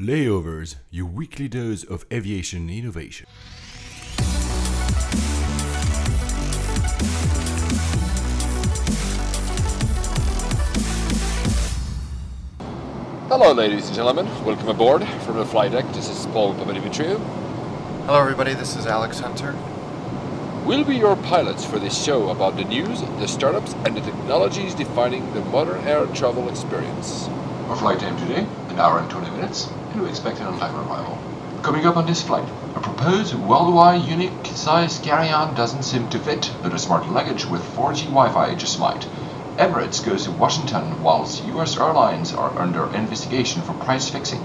Layovers, your weekly dose of aviation innovation. Hello, ladies and gentlemen. Welcome aboard from the flight deck. This is Paul Papadimitriou. Hello, everybody. This is Alex Hunter. We'll be your pilots for this show about the news, the startups, and the technologies defining the modern air travel experience. Our flight time today, an hour and 20 minutes, we expect an on-time arrival. Coming up on this flight, a proposed worldwide unique size carry-on doesn't seem to fit, but a smart luggage with 4G Wi-Fi just might. Emirates goes to Washington whilst US airlines are under investigation for price fixing.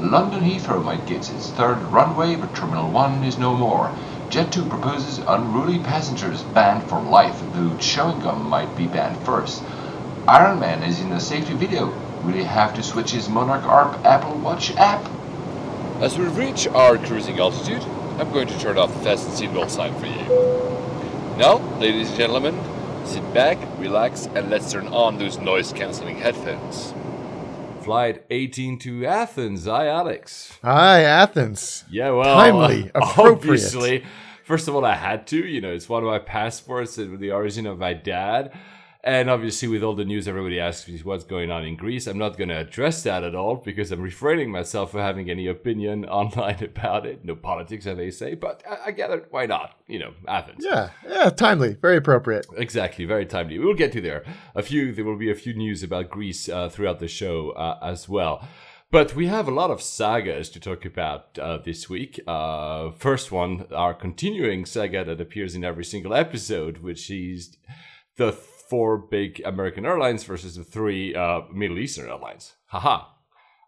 London Heathrow might get its third runway, but Terminal 1 is no more. Jet2 proposes unruly passengers banned for life, though chewing gum might be banned first. Iron Man is in a safety video. Will he have to switch his Monarch ARP Apple Watch app? As we reach our cruising altitude, I'm going to turn off the fasten seatbelt sign for you. Now, ladies and gentlemen, sit back, relax, and let's turn on those noise cancelling headphones. Flight 18 to Athens. Hi, Alex. Hi, Athens. Yeah, well, Timely, uh, appropriate. obviously. First of all, I had to. You know, it's one of my passports with the origin of my dad. And obviously, with all the news, everybody asks me what's going on in Greece. I'm not going to address that at all because I'm refraining myself from having any opinion online about it. No politics, as they say. But I, I. Why not? You know, Athens. Yeah, yeah, timely, very appropriate. Exactly, very timely. We'll get to there. A few, there will be a few news about Greece uh, throughout the show uh, as well. But we have a lot of sagas to talk about uh, this week. Uh, first one, our continuing saga that appears in every single episode, which is the four big American airlines versus the three uh, Middle Eastern airlines. Haha.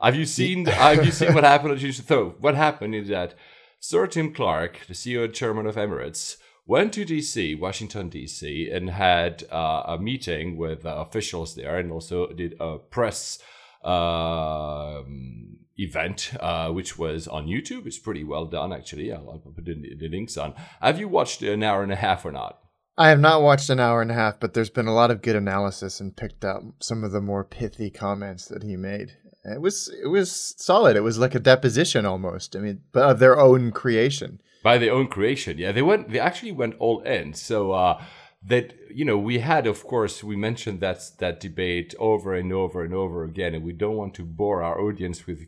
Have you seen? have you seen what happened? at So what happened is that Sir Tim Clark, the CEO and chairman of Emirates, went to DC, Washington DC, and had uh, a meeting with uh, officials there, and also did a press um, event, uh, which was on YouTube. It's pretty well done, actually. I'll, I'll put the, the links on. Have you watched an hour and a half or not? I have not watched an hour and a half, but there's been a lot of good analysis and picked up some of the more pithy comments that he made. It was it was solid. It was like a deposition almost. I mean, but of their own creation. By their own creation, yeah. They went. They actually went all in. So uh, that you know, we had, of course, we mentioned that that debate over and over and over again, and we don't want to bore our audience with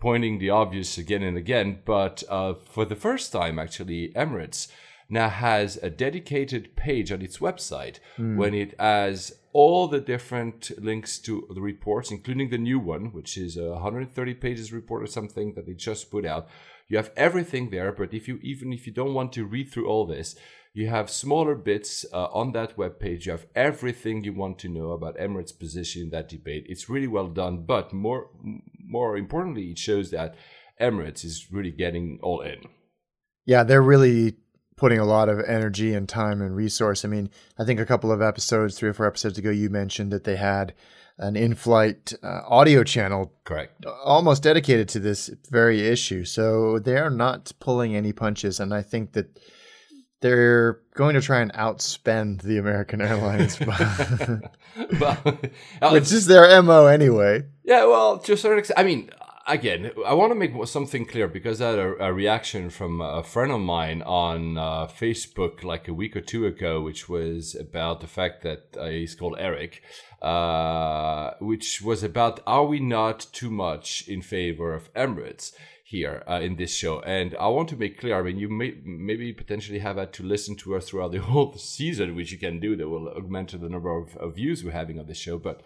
pointing the obvious again and again. But uh, for the first time, actually, Emirates now has a dedicated page on its website when it has all the different links to the reports, including the new one, which is a 130 pages report or something that they just put out. You have everything there, but if you even if you don't want to read through all this, you have smaller bits uh, on that web page. You have everything you want to know about Emirates' position in that debate. It's really well done, but more more importantly, it shows that Emirates is really getting all in. Yeah, they're really putting a lot of energy and time and resource. I mean, I think a couple of episodes, three or four episodes ago, you mentioned that they had an in-flight uh, audio channel Correct. almost dedicated to this very issue. So they're not pulling any punches, and I think that they're going to try and outspend the American Airlines, but, which is their mo anyway. Yeah, well, to a certain extent, I mean, again, I want to make something clear because I had a, a reaction from a friend of mine on uh, Facebook like a week or two ago, which was about the fact that uh, he's called Eric, uh, which was about are we not too much in favor of Emirates? Here uh, in this show, and I want to make clear. I mean, you may maybe potentially have had to listen to us throughout the whole season, which you can do. That will augment the number of, of views we're having on this show. But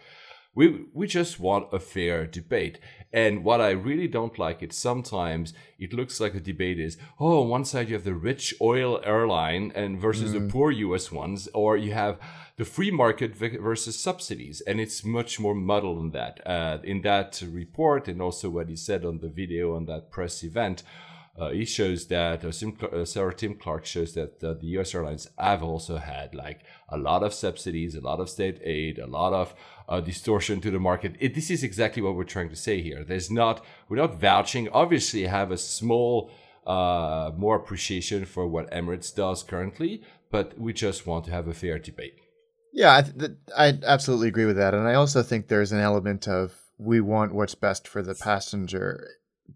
we we just want a fair debate. And what I really don't like is sometimes it looks like the debate is, oh, on one side you have the rich oil airline and versus the poor US ones, or you have the free market versus subsidies. And it's much more muddled than that. Uh, in that report, and also what he said on the video on that press event, uh, he shows that uh, uh, Sir Tim Clark shows that uh, the U.S. airlines have also had like a lot of subsidies, a lot of state aid, a lot of uh, distortion to the market. It, this is exactly what we're trying to say here. There's not we're not vouching. Obviously, have a small uh, more appreciation for what Emirates does currently, but we just want to have a fair debate. Yeah, I, th- I absolutely agree with that, and I also think there's an element of we want what's best for the passenger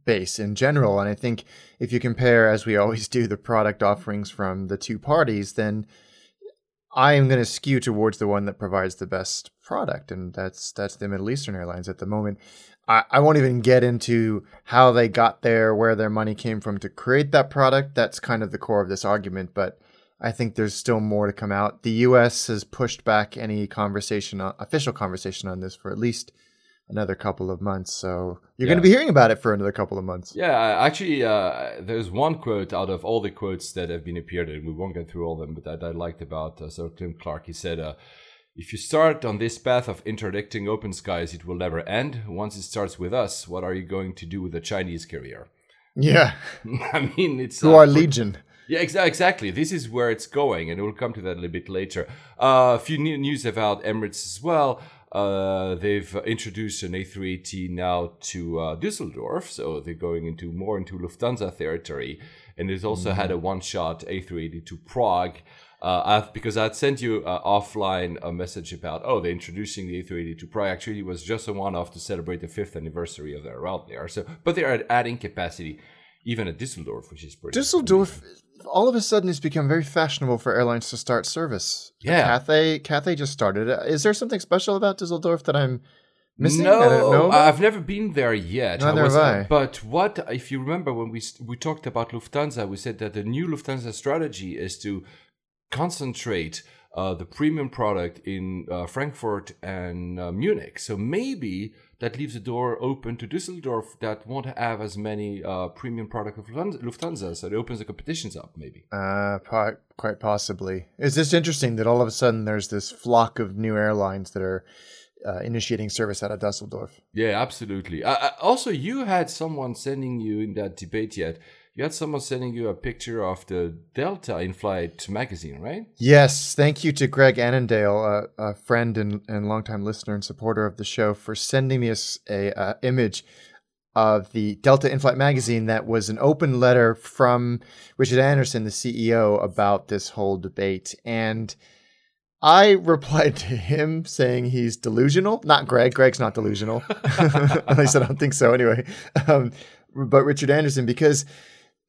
base in general. And I think if you compare, as we always do, the product offerings from the two parties, then I am going to skew towards the one that provides the best product, and that's that's the Middle Eastern Airlines at the moment. I, I won't even get into how they got there, where their money came from to create that product. That's kind of the core of this argument, but I think there's still more to come out. The U.S. has pushed back any conversation, uh, official conversation on this for at least another couple of months. So you're yeah. going to be hearing about it for another couple of months. Yeah, actually, uh, there's one quote out of all the quotes that have been appeared, and we won't go through all of them, but that I liked about uh, Sir Tim Clark. He said, uh, if you start on this path of interdicting open skies, it will never end. Once it starts with us, what are you going to do with the Chinese carrier? Yeah. I mean, it's. Who are Legion. Yeah, exa- exactly. This is where it's going, and we'll come to that a little bit later. Uh, a few new news about Emirates as well. Uh, they've introduced an A380 now to uh, Düsseldorf, so they're going into more into Lufthansa territory. And it's also mm-hmm. had a one-shot A380 to Prague. Uh, I've, because I'd sent you uh, offline a message about oh they're introducing the A380 to Prague. Actually, it was just a one-off to celebrate the fifth anniversary of their route there. So, but they are adding capacity even at Düsseldorf, which is pretty. Düsseldorf, all of a sudden, it's become very fashionable for airlines to start service. Yeah, Cathay, Cathay just started. Is there something special about Düsseldorf that I'm missing? No, I've never been there yet. Neither I was, have I. But what if you remember when we we talked about Lufthansa? We said that the new Lufthansa strategy is to concentrate uh, the premium product in uh, Frankfurt and uh, Munich. So maybe that leaves the door open to Düsseldorf that won't have as many uh, premium product of Lufthansa. So it opens the competitions up, maybe. Uh, quite possibly. It's just interesting that all of a sudden there's this flock of new airlines that are uh, initiating service out of Düsseldorf. Yeah, absolutely. Uh, also, you had someone sending you in that debate yet you had someone sending you a picture of the Delta in-flight magazine, right? Yes. Thank you to Greg Annandale, a, a friend and, and longtime listener and supporter of the show, for sending me a, a, a image of the Delta in-flight magazine that was an open letter from Richard Anderson, the CEO, about this whole debate. And I replied to him saying he's delusional. Not Greg. Greg's not delusional. At least I don't think so anyway. Um, but Richard Anderson, because –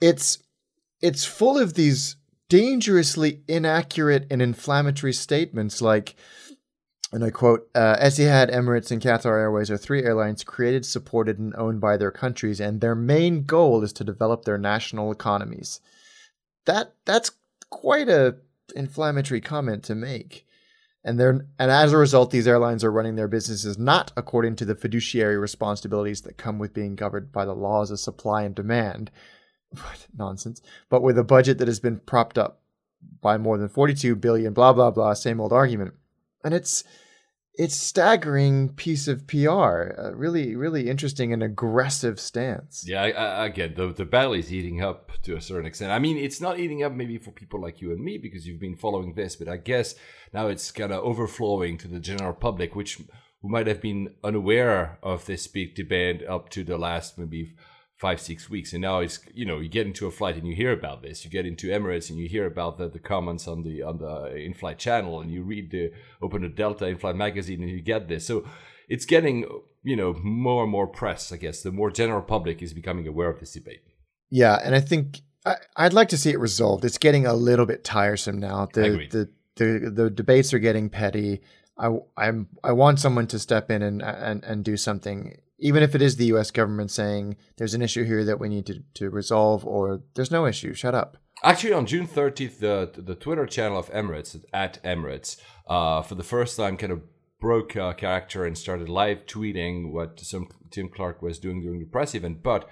it's it's full of these dangerously inaccurate and inflammatory statements like and I quote, uh, Etihad, Emirates, and Qatar Airways are three airlines created, supported, and owned by their countries, and their main goal is to develop their national economies. That that's quite a inflammatory comment to make. And they're and as a result, these airlines are running their businesses not according to the fiduciary responsibilities that come with being governed by the laws of supply and demand, what nonsense, but with a budget that has been propped up by more than 42 billion, blah, blah, blah, same old argument. And it's, it's staggering piece of PR. Really, really interesting and aggressive stance. Yeah, I, I, again, the the battle is eating up to a certain extent. I mean, it's not eating up maybe for people like you and me because you've been following this, but I guess now it's kind of overflowing to the general public, which who might have been unaware of this big debate up to the last maybe five six weeks. And now it's you know you get into a flight and you hear about this. You get into emirates and you hear about the, the comments on the on the in-flight channel and you read the open the delta in-flight magazine and you get this. So it's getting you know more and more press i guess. The more general public is becoming aware of this debate. Yeah and i think I, i'd like to see it resolved. It's getting a little bit tiresome now. The the, the the debates are getting petty. I, I'm I want someone to step in and and, and do something even if it is the US government saying there's an issue here that we need to, to resolve or there's no issue, shut up. Actually, on June 30th, the, the Twitter channel of Emirates, at Emirates, uh, for the first time kind of broke uh, character and started live tweeting what some Tim Clark was doing during the press event. But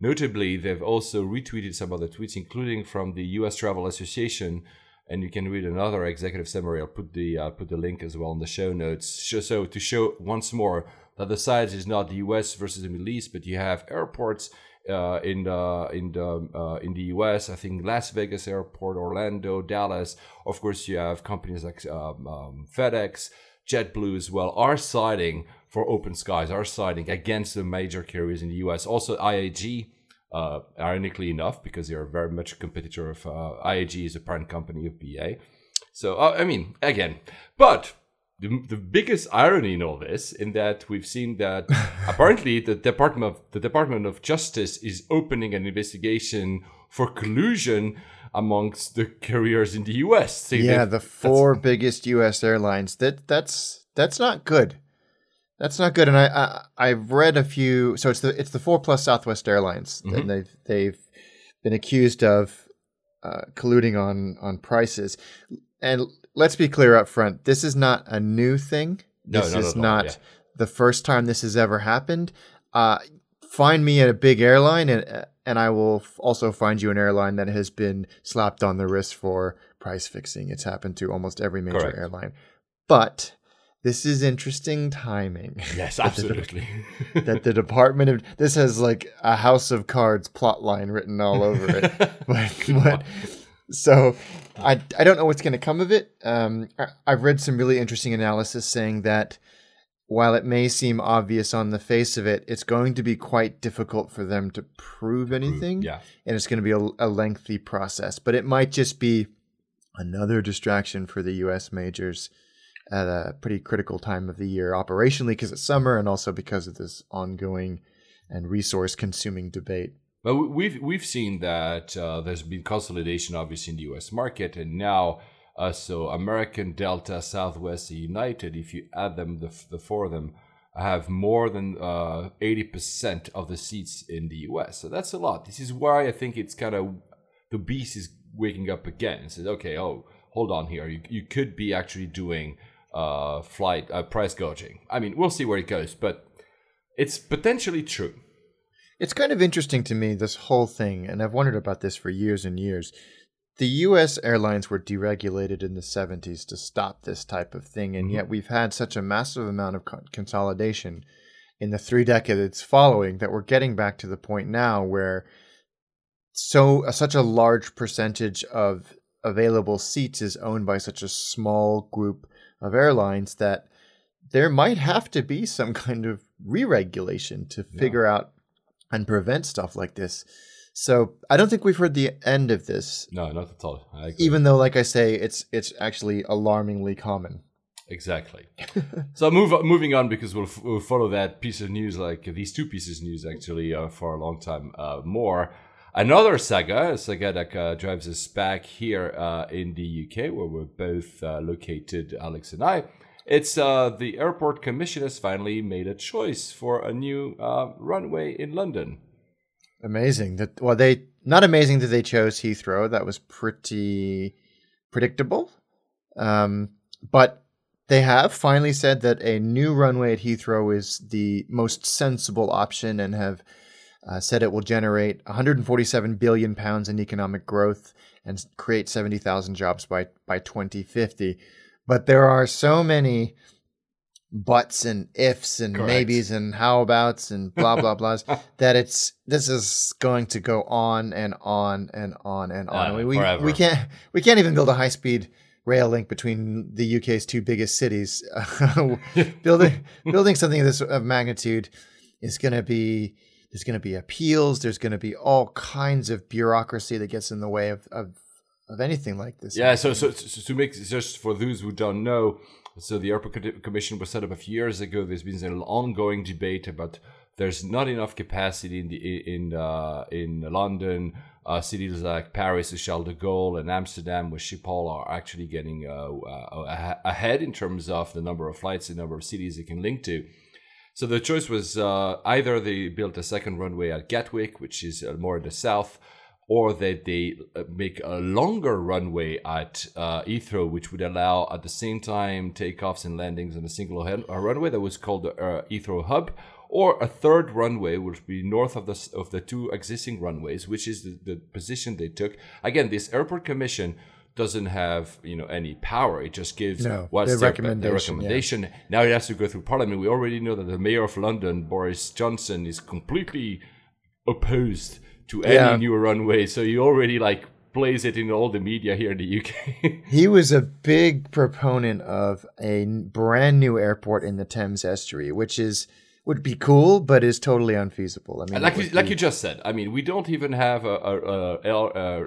notably, they've also retweeted some other tweets, including from the US Travel Association. And you can read another executive summary. I'll put the uh, put the link as well in the show notes. So to show once more that the size is not the U.S. versus the Middle East, but you have airports uh, in the in the uh, in the U.S. I think Las Vegas Airport, Orlando, Dallas. Of course, you have companies like um, um, FedEx, JetBlue as well are siding for open skies, are siding against the major carriers in the U.S. Also, IAG. Uh, ironically enough, because they're very much a competitor of uh, IAG is a parent company of BA. So uh, I mean, again, but the, the biggest irony in all this, in that we've seen that apparently the Department of the Department of Justice is opening an investigation for collusion amongst the carriers in the U.S. So yeah, the four biggest U.S. airlines. That that's that's not good. That's not good. And I, I I've read a few. So it's the it's the four plus Southwest Airlines, Mm-hmm. and they've they've been accused of uh, colluding on on prices. And let's be clear up front: this is not a new thing. No, this not is at not yeah. the first time this has ever happened. Uh, find me at a big airline, and and I will f- also find you an airline that has been slapped on the wrist for price fixing. It's happened to almost every major Correct. airline. But this is interesting timing. yes, that the- absolutely. that the Department of this has like a House of Cards plot line written all over it. but, but so I I don't know what's going to come of it. Um, I, I've read some really interesting analysis saying that while it may seem obvious on the face of it, it's going to be quite difficult for them to prove anything, yeah. and it's going to be a, a lengthy process. But it might just be another distraction for the U.S. majors at a pretty critical time of the year, operationally because it's summer, and also because of this ongoing and resource-consuming debate. But we- we've we've seen that uh, there's been consolidation, obviously, in the U.S. market, and now uh, so American, Delta, Southwest, United. If you add them, the, the four of them have more than uh, eighty percent of the seats in the U.S. So that's a lot. This is why I think it's kind of the beast is waking up again and says, okay, oh, hold on here, you you could be actually doing uh, flight uh, price gouging. I mean, we'll see where it goes, but it's potentially true. It's kind of interesting to me, this whole thing, and I've wondered about this for years and years. The US airlines were deregulated in the 70s to stop this type of thing, and yet we've had such a massive amount of consolidation in the three decades following that we're getting back to the point now where so uh, such a large percentage of available seats is owned by such a small group of airlines that there might have to be some kind of re-regulation to figure out and prevent stuff like this. So I don't think we've heard the end of this, No, not at all. Even though, like I say, it's it's actually alarmingly common. Exactly. so move moving on because we'll, f- we'll follow that piece of news, like these two pieces of news, actually, uh, for a long time uh, more. Another saga, a saga that uh, drives us back here uh, in the UK, where we're both uh, located, Alex and I. It's uh, the airport commission has finally made a choice for a new uh, runway in London. Amazing that well they not amazing that they chose Heathrow. That was pretty predictable. Um, but they have finally said that a new runway at Heathrow is the most sensible option and have uh, said it will generate 147 billion pounds in economic growth and create 70,000 jobs by by 2050. But there are so many buts and ifs and Correct. maybes and how abouts and blah blah blahs that it's this is going to go on and on and on and on. Uh, we, we, forever. we can't we can't even build a high speed rail link between the UK's two biggest cities. building building something of this of magnitude is going to be there's going to be appeals. There's going to be all kinds of bureaucracy that gets in the way of of, of anything like this. Yeah, so, so, so to make just for those who don't know, so the Airport Commission was set up a few years ago. There's been an ongoing debate about there's not enough capacity in the in uh, in London. Uh, cities like Paris, Charles de Gaulle, and Amsterdam with Schiphol are actually getting uh, uh, ah- ahead in terms of the number of flights, the number of cities they can link to. So the choice was uh, either they built a second runway at Gatwick, which is uh, more in the south, or that they uh, make a longer runway at uh, Heathrow, which would allow at the same time takeoffs and landings on a single head, a runway that was called the uh, Heathrow Hub, or a third runway, which would be north of the of the two existing runways, which is the, the position they took. Again, this airport commission doesn't have you know any power; it just gives No, what's their their, recommendation, their yeah. recommendation. Now it has to go through Parliament. We already know that the mayor of London, Boris Johnson, is completely opposed to any Yeah. new runway. So he already like plays it in all the media here in the UK. He was a big proponent of a brand new airport in the Thames estuary, which is would be cool, but is totally unfeasible. I mean, like you, would like you just said, I mean, we don't even have a, a, a, a,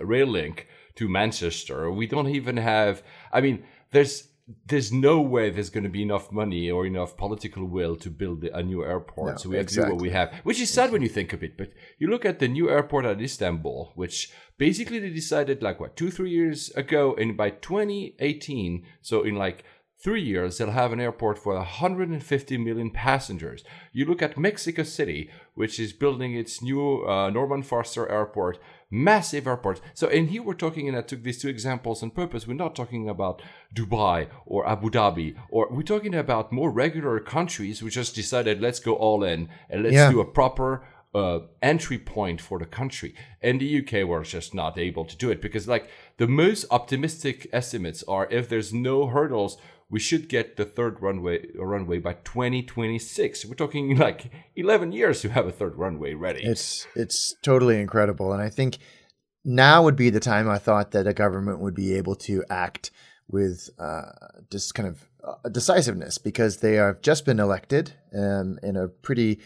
a rail link to Manchester. We don't even have. I mean, there's there's no way there's going to be enough money or enough political will to build a new airport. No, so we have to do what we have, which is sad when you think of it. But you look at the new airport at Istanbul, which basically they decided like what two, three years ago, and by 2018, so in like three years, they'll have an airport for 150 million passengers. You look at Mexico City, which is building its new uh, Norman Foster Airport, massive airport. So, and here we're talking, and I took these two examples on purpose. We're not talking about Dubai or Abu Dhabi, or we're talking about more regular countries who just decided let's go all in and let's Yeah. do a proper uh, entry point for the country. And the UK were just not able to do it because, like, the most optimistic estimates are if there's no hurdles, we should get the third runway runway by 2026. We're talking like 11 years to have a third runway ready. It's it's totally incredible, and I think now would be the time I thought that a government would be able to act with uh, just kind of uh, decisiveness because they have just been elected um, in a pretty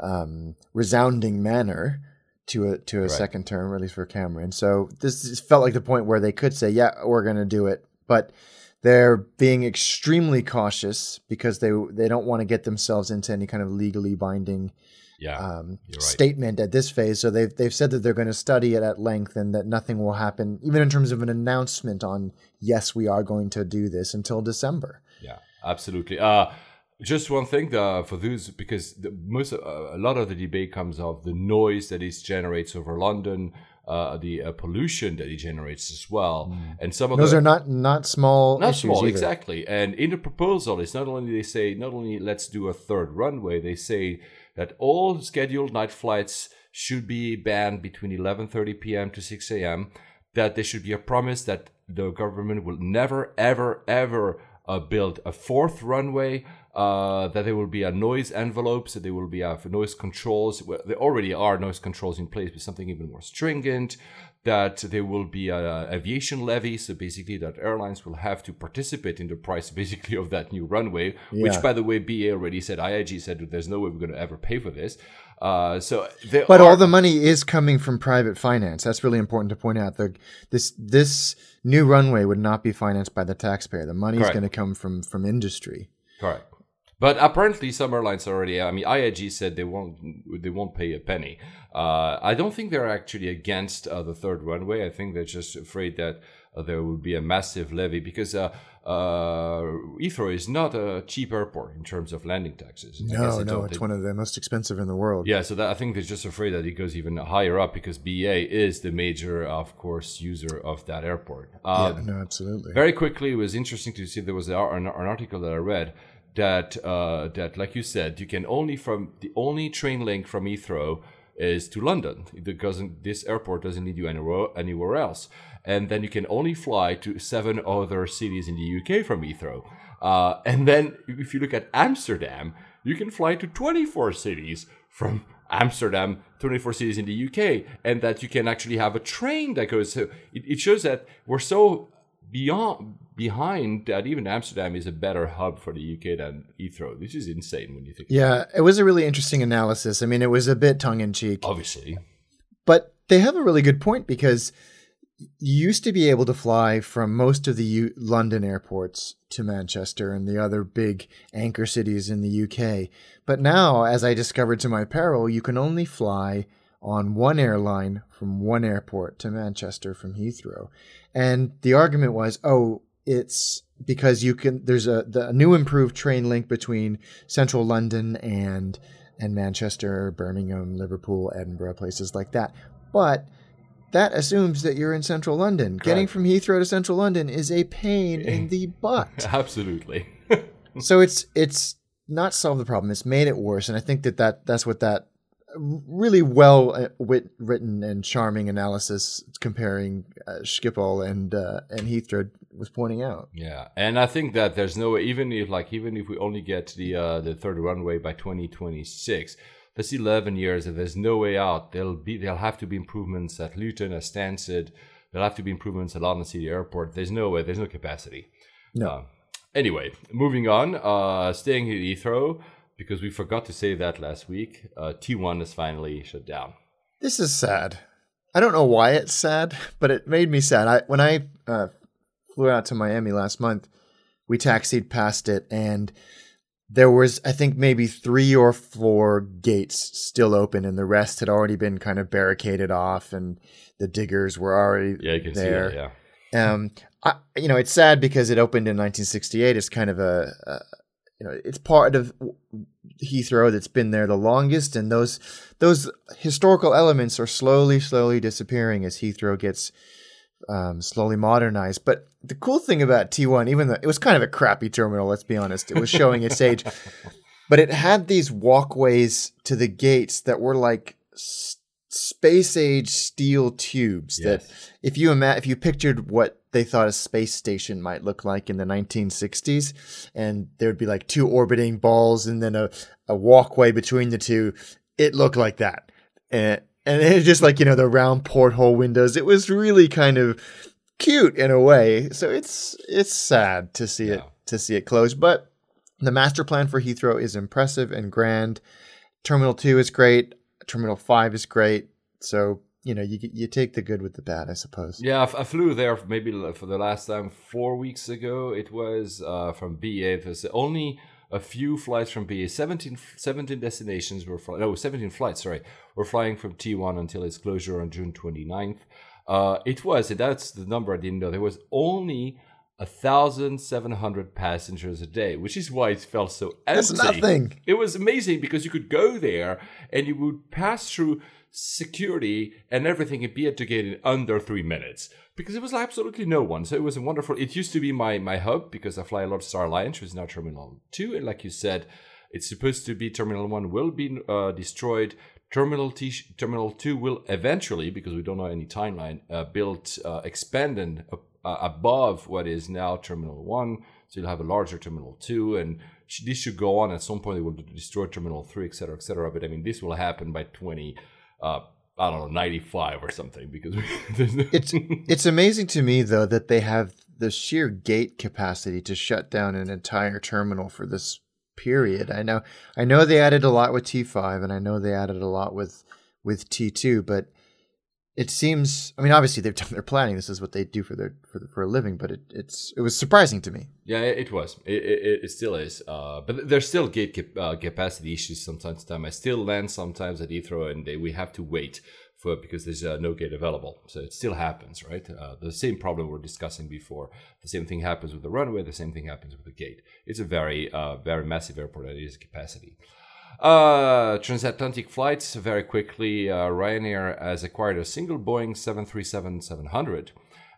um, resounding manner to a to a second term, at least for Cameron. So this felt like the point where they could say, "Yeah, we're going to do it," but they're being extremely cautious because they they don't want to get themselves into any kind of legally binding yeah. um, right. statement at this phase. So they've they've said that they're going to study it at length and that nothing will happen, even in terms of an announcement on yes, we are going to do this until December. Yeah, absolutely. Uh, just one thing uh, for those because the, most uh, a lot of the debate comes of the noise that it generates over London, uh, the uh, pollution that it generates as well, and some of Those the, are not not small not issues small either. exactly. And in the proposal, it's not only they say not only let's do a third runway, they say that all scheduled night flights should be banned between 11:30 p.m. to 6 a.m. That there should be a promise that the government will never, ever, ever uh, build a fourth runway. Uh, that there will be a noise envelope, so there will be uh, noise controls. Well, there already are noise controls in place, but something even more stringent. That there will be a aviation levy, so basically that airlines will have to participate in the price, basically, of that new runway. Which, by the way, BA already said. IAG said there's no way we're going to ever pay for this. Uh, so But are, all the money is coming from private finance. That's really important to point out. The, this this new runway would not be financed by the taxpayer. The money is going to come from from industry. Correct. But apparently, some airlines already. I mean, IAG said they won't. They won't pay a penny. Uh, I don't think they're actually against uh, the third runway. I think they're just afraid that uh, there will be a massive levy because uh, uh, Heathrow is not a cheap airport in terms of landing taxes. No, no, it's they- one of the most expensive in the world. Yeah, so that, I think they're just afraid that it goes even higher up because BA is the major, of course, user of that airport. Um, No, absolutely. very quickly, it was interesting to see there was an, an article that I read that uh, that, like you said, you can only from the only train link from Heathrow is to London because this airport doesn't lead you anywhere anywhere else, and then you can only fly to seven other cities in the UK from Heathrow. Uh, and then if you look at Amsterdam, you can fly to 24 cities from Amsterdam, 24 cities in the UK, and that you can actually have a train that goes. So it, it shows that we're so beyond behind that even Amsterdam is a better hub for the UK than Heathrow. This is insane when you think. Yeah, it was a really interesting analysis. I mean, it was a bit tongue in cheek. Obviously, But they have a really good point because you used to be able to fly from most of the U- London airports to Manchester and the other big anchor cities in the UK. But now, as I discovered to my peril, you can only fly on one airline from one airport to Manchester from Heathrow. And the argument was, oh, it's because you can there's a the a new improved train link between central London and and Manchester, Birmingham, Liverpool, Edinburgh, places like that. But that assumes that you're in central London. Getting from Heathrow to central London is a pain in the butt. absolutely. so it's it's not solved the problem. It's made it worse, and I think that, that that's what that really well uh, wit- written and charming analysis comparing uh, Schiphol and uh, and Heathrow was pointing out. Yeah, and I think that there's no way, even if like even if we only get the uh, the third runway by 2026, that's 11 years, and there's no way out. There'll be there'll have to be improvements at Luton, at Stansted. There'll have to be improvements at London City Airport. There's no way. There's no capacity. No. Uh, anyway, moving on. Uh, staying at Heathrow because we forgot to say that last week. Uh, T1 is finally shut down. This is sad. I don't know why it's sad, but it made me sad. I when I uh, flew out to Miami last month, we taxied past it, and there was, I think, maybe three or four gates still open, and the rest had already been kind of barricaded off, and the diggers were already Yeah, you can there. see that. Yeah. Um, I, you know, it's sad because it opened in 1968. It's kind of a, a you know, it's part of Heathrow that's been there the longest, and those those historical elements are slowly, slowly disappearing as Heathrow gets um, slowly modernized. But the cool thing about T1, even though it was kind of a crappy terminal, let's be honest, it was showing its age, but it had these walkways to the gates that were like s- space age steel tubes that if you ima- if you pictured what they thought a space station might look like in the 1960s and there would be like two orbiting balls and then a, a walkway between the two. It looked like that. And and it just like you know the round porthole windows. It was really kind of cute in a way. So it's it's sad to see it to see it close but the master plan for Heathrow is impressive and grand. Terminal 2 is great. Terminal 5 is great. So you know you you take the good with the bad i suppose Yeah, I f- I flew there maybe for the last time four weeks ago. It was uh, from BA. There's only a few flights from BA. 17, 17 destinations were flying. No, 17 flights, sorry, were flying from T1 until its closure on June 29th. Uh, it was, that's the number I didn't know. There was only 1,700 passengers a day, which is why it felt so empty. That's nothing. It was amazing because you could go there and you would pass through security and everything at the gate in under three minutes because it was absolutely no one. So it was wonderful. It used to be my my hub because I fly a lot of Star Alliance, which is now Terminal Two, and like you said, it's supposed to be Terminal One will be uh, destroyed. Terminal T, Terminal Two will eventually, because we don't know any timeline, uh, built uh, expanded uh, above what is now Terminal One. So you'll have a larger Terminal Two, and this should go on at some point. They will destroy Terminal Three, etc., etc. But I mean, this will happen by twenty. Uh, I don't know, ninety five or something, because It's it's amazing to me though that they have the sheer gate capacity to shut down an entire terminal for this period. I know I know they added a lot with T5 and I know they added a lot with with T2, but it seems I mean obviously they've done their planning. This is what they do for their for, for a living, but it, it's it was surprising to me. Yeah, it it was. It, it, it still is. Uh, but there's still gate cap- uh, capacity issues sometimes. Time I still land sometimes at Heathrow, and they, we have to wait for because there's uh, no gate available. So it still happens, right? Uh, the same problem we're discussing before. The same thing happens with the runway. The same thing happens with the gate. It's a very, uh, very massive airport that is capacity. Uh, transatlantic flights very quickly. Uh, Ryanair has acquired a single Boeing 737-700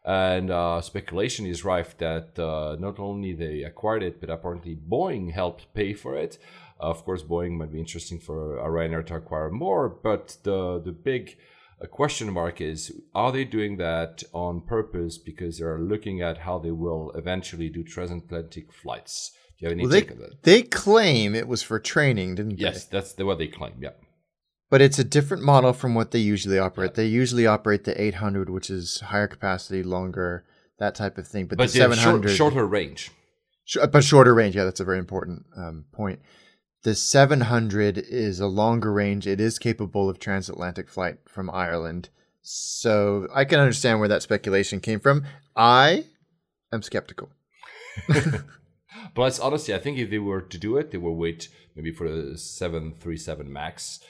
and uh, speculation is rife that uh, not only they acquired it, but apparently Boeing helped pay for it. of course, Boeing might be interesting for a Ryanair to acquire more, but the the big uh, question mark is: Are they doing that on purpose because they're looking at how they will eventually do transatlantic flights? Do you have any Well, they take on that? they claim it was for training, didn't Yes, they? Yes, that's the, what they claim. Yeah. But it's a different model from what they usually operate. They usually operate the 800, which is higher capacity, longer, that type of thing. But, But the they're short, 700, shorter range. Sh- but shorter range. Yeah, that's a very important um, point. The 700 is a longer range. It is capable of transatlantic flight from Ireland. So I can understand where that speculation came from. I am skeptical. But honestly, I think if they were to do it, they will wait maybe for the seven three seven max,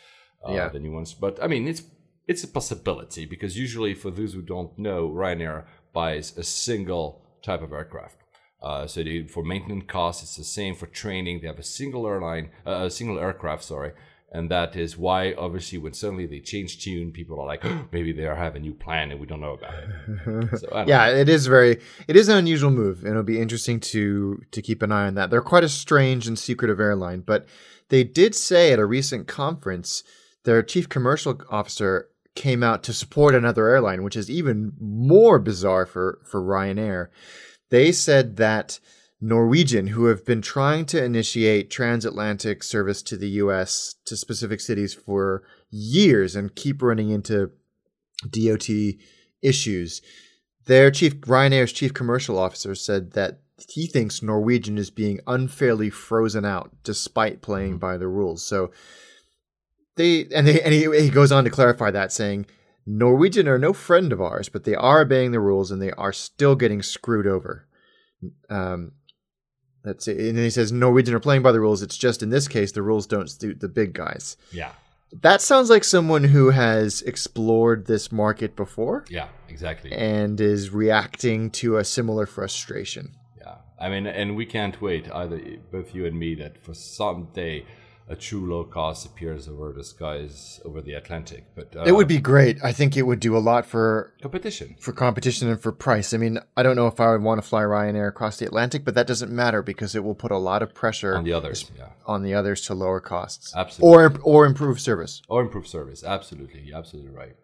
uh, Yeah. the new ones. But I mean, it's it's a possibility because usually, for those who don't know, Ryanair buys a single type of aircraft. Uh, so they, for maintenance costs, it's the same. For training, they have a single airline, uh, a single aircraft. Sorry, and that is why obviously when suddenly they change tune, people are like, maybe they are have a new plan and we don't know about it. So, Yeah, it is very it is an unusual move, and it'll be interesting to to keep an eye on that. They're quite a strange and secretive airline, but they did say at a recent conference their chief commercial officer came out to support another airline, which is even more bizarre for for Ryanair. They said that Norwegian, who have been trying to initiate transatlantic service to the US to specific cities for years and keep running into DOT issues, their chief Ryanair's chief commercial officer said that he thinks Norwegian is being unfairly frozen out despite playing by the rules. So they and they and he, he goes on to clarify that saying Norwegian are no friend of ours, but they are obeying the rules and they are still getting screwed over. Um, That's it. And then he says Norwegian are playing by the rules. It's just in this case the rules don't suit the big guys. Yeah. That sounds like someone who has explored this market before Yeah, exactly. and is reacting to a similar frustration. Yeah, I mean, and we can't wait either, both you and me, that for some day a true low cost appears over the skies over the Atlantic. But uh, It would be great. I think it would do a lot for competition. for competition and for price. I mean, I don't know if I would want to fly Ryanair across the Atlantic, but that doesn't matter because it will put a lot of pressure on the others. Yeah, on the others to lower costs. Absolutely. Or or improve service. or improve service. Absolutely, you're absolutely right.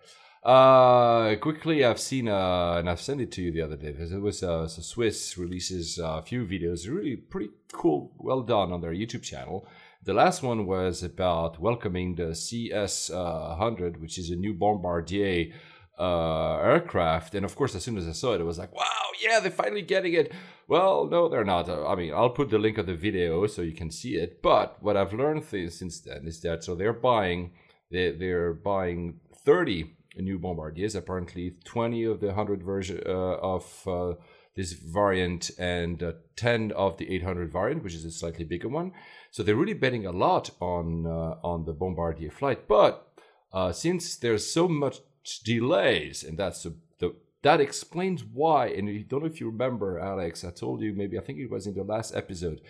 Uh, quickly, I've seen uh, and I've sent it to you the other day. There was uh, so Swiss releases a few videos, really pretty cool, well done on their YouTube channel. The last one was about welcoming the CS uh, 100, which is a new Bombardier uh, aircraft. And of course, as soon as I saw it, I was like, wow, yeah, they're finally getting it. Well, no, they're not. Uh, I mean, I'll put the link of the video so you can see it. But what I've learned th- since then is that so they're buying they they're buying 30 new Bombardiers. Apparently, 20 of the 100 version uh, of uh, this variant and uh, 10 of the 800 variant, which is a slightly bigger one. So they're really betting a lot on uh, on the Bombardier flight. But uh, since there's so much delays, and that's the, the that explains why. And I don't know if you remember, Alex. I told you maybe I think it was in the last episode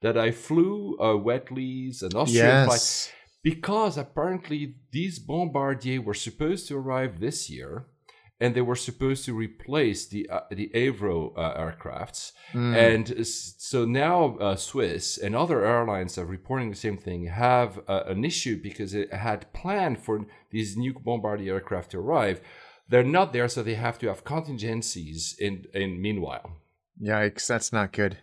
that I flew uh, wet lease an Austrian flight because apparently these Bombardier were supposed to arrive this year and they were supposed to replace the uh, the Avro uh, aircrafts and so now uh, Swiss and other airlines are reporting the same thing have uh, an issue because it had planned for these new Bombardier aircraft to arrive they're not there so they have to have contingencies in in meanwhile Yikes, that's not good.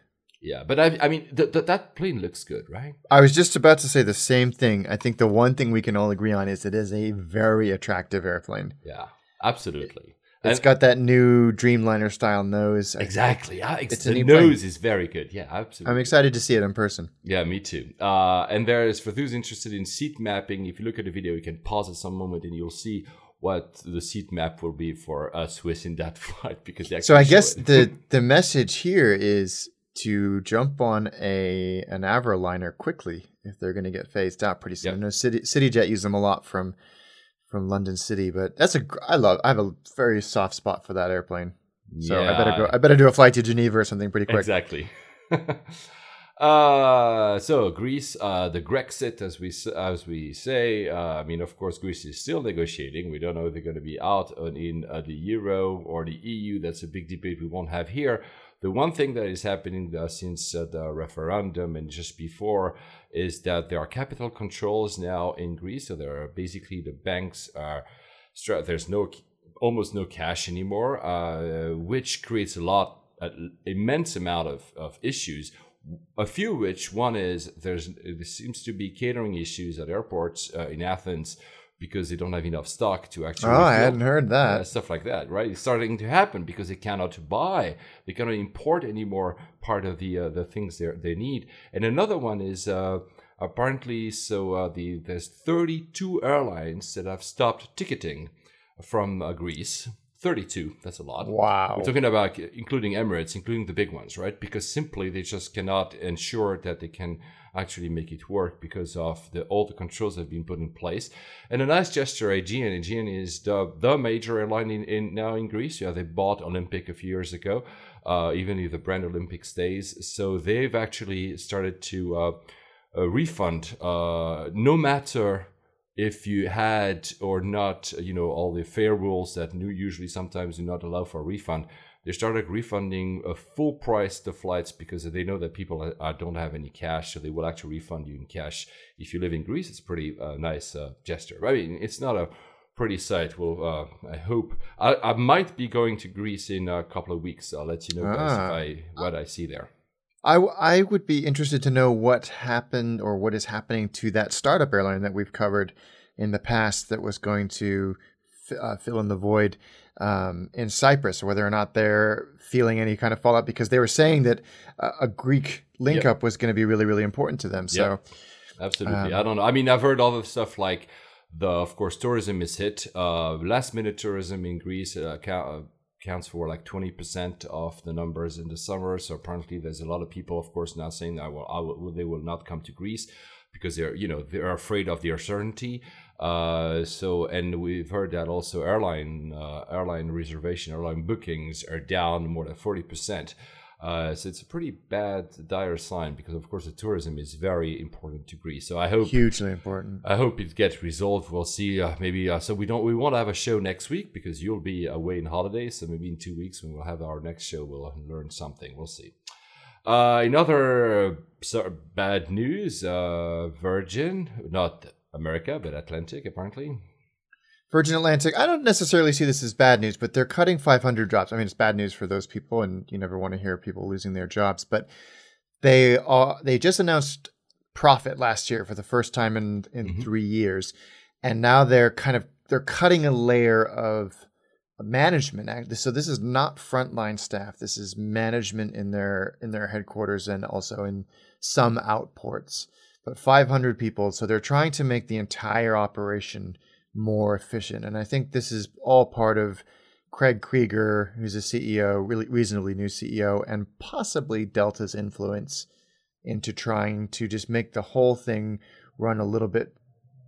yeah but I, I mean th- th- that plane looks good right I was just about to say the same thing. I think the one thing we can all agree on is it is a very attractive airplane. yeah absolutely It's And- got that new Dreamliner style nose. I- Exactly. Yeah, it's, It's a the neat plane. nose is very good. Yeah, absolutely. I'm excited to see it in person. yeah, me too. Uh, and there is for those interested in seat mapping. If you look at the video, you can pause at some moment and you'll see what the seat map will be for a Swiss in that flight because So I guess the the message here is to jump on a an Avroliner quickly if they're going to get phased out pretty soon. Yep. I know City CityJet use them a lot from from London City, but that's a I love I have a very soft spot for that airplane. So I better go. I better do a flight to Geneva or something pretty quick. Exactly. uh, so Greece, uh, the Grexit, as we as we say. Uh, I mean, of course, Greece is still negotiating. We don't know if they're going to be out in uh, the euro or the EU. That's a big debate we won't have here. The one thing that is happening uh, since uh, the referendum and just before is that there are capital controls now in Greece. So there are basically the banks are there's no almost no cash anymore, uh, which creates a lot, an immense amount of, of issues. A few which one is there's there seems to be catering issues at airports uh, in Athens because they don't have enough stock to actually. Oh, I hadn't heard that. Uh, stuff like that, right? It's starting to happen because they cannot buy, they cannot import anymore part of the uh, the things they they need. And another one is uh, apparently so uh, the there's 32 airlines that have stopped ticketing from uh, Greece. 32, that's a lot. Wow. We're talking about including Emirates, including the big ones, right? Because simply they just cannot ensure that they can actually make it work because of the all the controls that have been put in place. And a nice gesture, Aegean. Aegean is the the major airline in, in now in Greece. Yeah, they bought Olympic a few years ago, uh, even if the brand Olympic stays. So they've actually started to uh, uh, refund uh, no matter if you had or not, you know, all the fair rules that usually sometimes do not allow for a refund. They started refunding a full price the flights because they know that people uh, don't have any cash, so they will actually refund you in cash. If you live in Greece, it's a pretty uh, nice uh, gesture. I mean, it's not a pretty sight. Well, uh, I hope I, I might be going to Greece in a couple of weeks. I'll let you know guys Ah. if I what I see there. I, w- I would be interested to know what happened or what is happening to that startup airline that we've covered in the past that was going to f- uh, fill in the void um, in Cyprus, whether or not they're feeling any kind of fallout because they were saying that uh, a Greek link up was going to be really, really important to them. So, Yep. Absolutely. I don't know. I mean, I've heard other stuff like the, of course, tourism is hit. Uh, last minute tourism in Greece uh, ca- uh, accounts for like 20% of the numbers in the summer. So apparently there's a lot of people, of course, now saying that well, I will, they will not come to Greece because they're, you know, they're afraid of the uncertainty. Uh, so, and we've heard that also airline, uh, airline reservation, airline bookings are down more than 40%. Uh, so it's a pretty bad, dire sign because, of course, the tourism is very important to Greece. So I hope hugely important. I hope it gets resolved. We'll see. Uh, maybe uh, so we don't we won't have a show next week because you'll be away in holidays. So maybe in two weeks when we'll have our next show, we'll learn something. We'll see. Uh, in other sort of bad news, uh, Virgin, not America, but Atlantic, apparently. Virgin Atlantic, I don't necessarily see this as bad news, but they're cutting 500 jobs. I mean, it's bad news for those people, and you never want to hear people losing their jobs. But they are they just announced profit last year for the first time in in Mhm. three years, and now they're kind of they're cutting a layer of management. So this is not frontline staff. This is management in their in their headquarters and also in some outports. But 500 people, so they're trying to make the entire operation more efficient. And I think this is all part of Craig Kreeger, who's a CEO, really reasonably new CEO, and possibly Delta's influence into trying to just make the whole thing run a little bit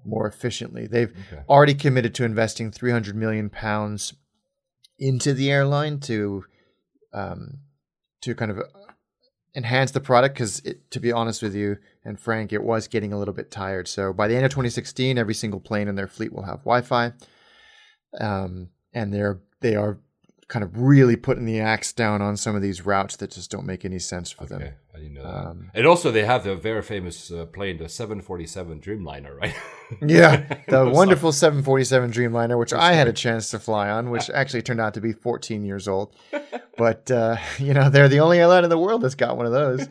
more efficiently. They've Okay. already committed to investing 300 million pounds into the airline to um, to kind of enhance the product because to be honest with you and frank it was getting a little bit tired. So by the end of 2016 every single plane in their fleet will have wi-fi. Um, and they're they are kind of really putting the axe down on some of these routes that just don't make any sense for them I didn't know that. Um, and also, they have the very famous uh, plane, the 747 Dreamliner, right? Yeah, the wonderful 747 Dreamliner, which I had a chance to fly on, which actually turned out to be 14 years old. But uh, you know, they're the only airline in the world that's got one of those.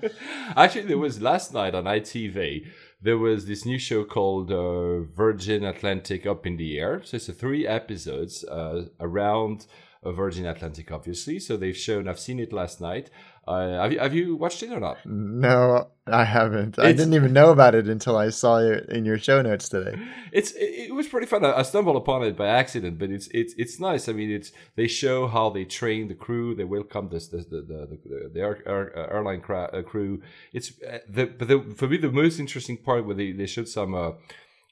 Actually, there was last night on ITV. There was this new show called uh, Virgin Atlantic Up in the Air. So it's a three episodes uh, around Virgin Atlantic, obviously. So they've shown. I've seen it last night. Uh, have you have you watched it or not? No, I haven't. I didn't even know about it until I saw it in your show notes today. It's it, it was pretty fun. I, I stumbled upon it by accident, but it's it's it's nice. I mean, it's they show how they train the crew. They welcome this, this the the the, the air, air, uh, airline cra- uh, crew. It's uh, the but the, for me the most interesting part where they they showed some uh,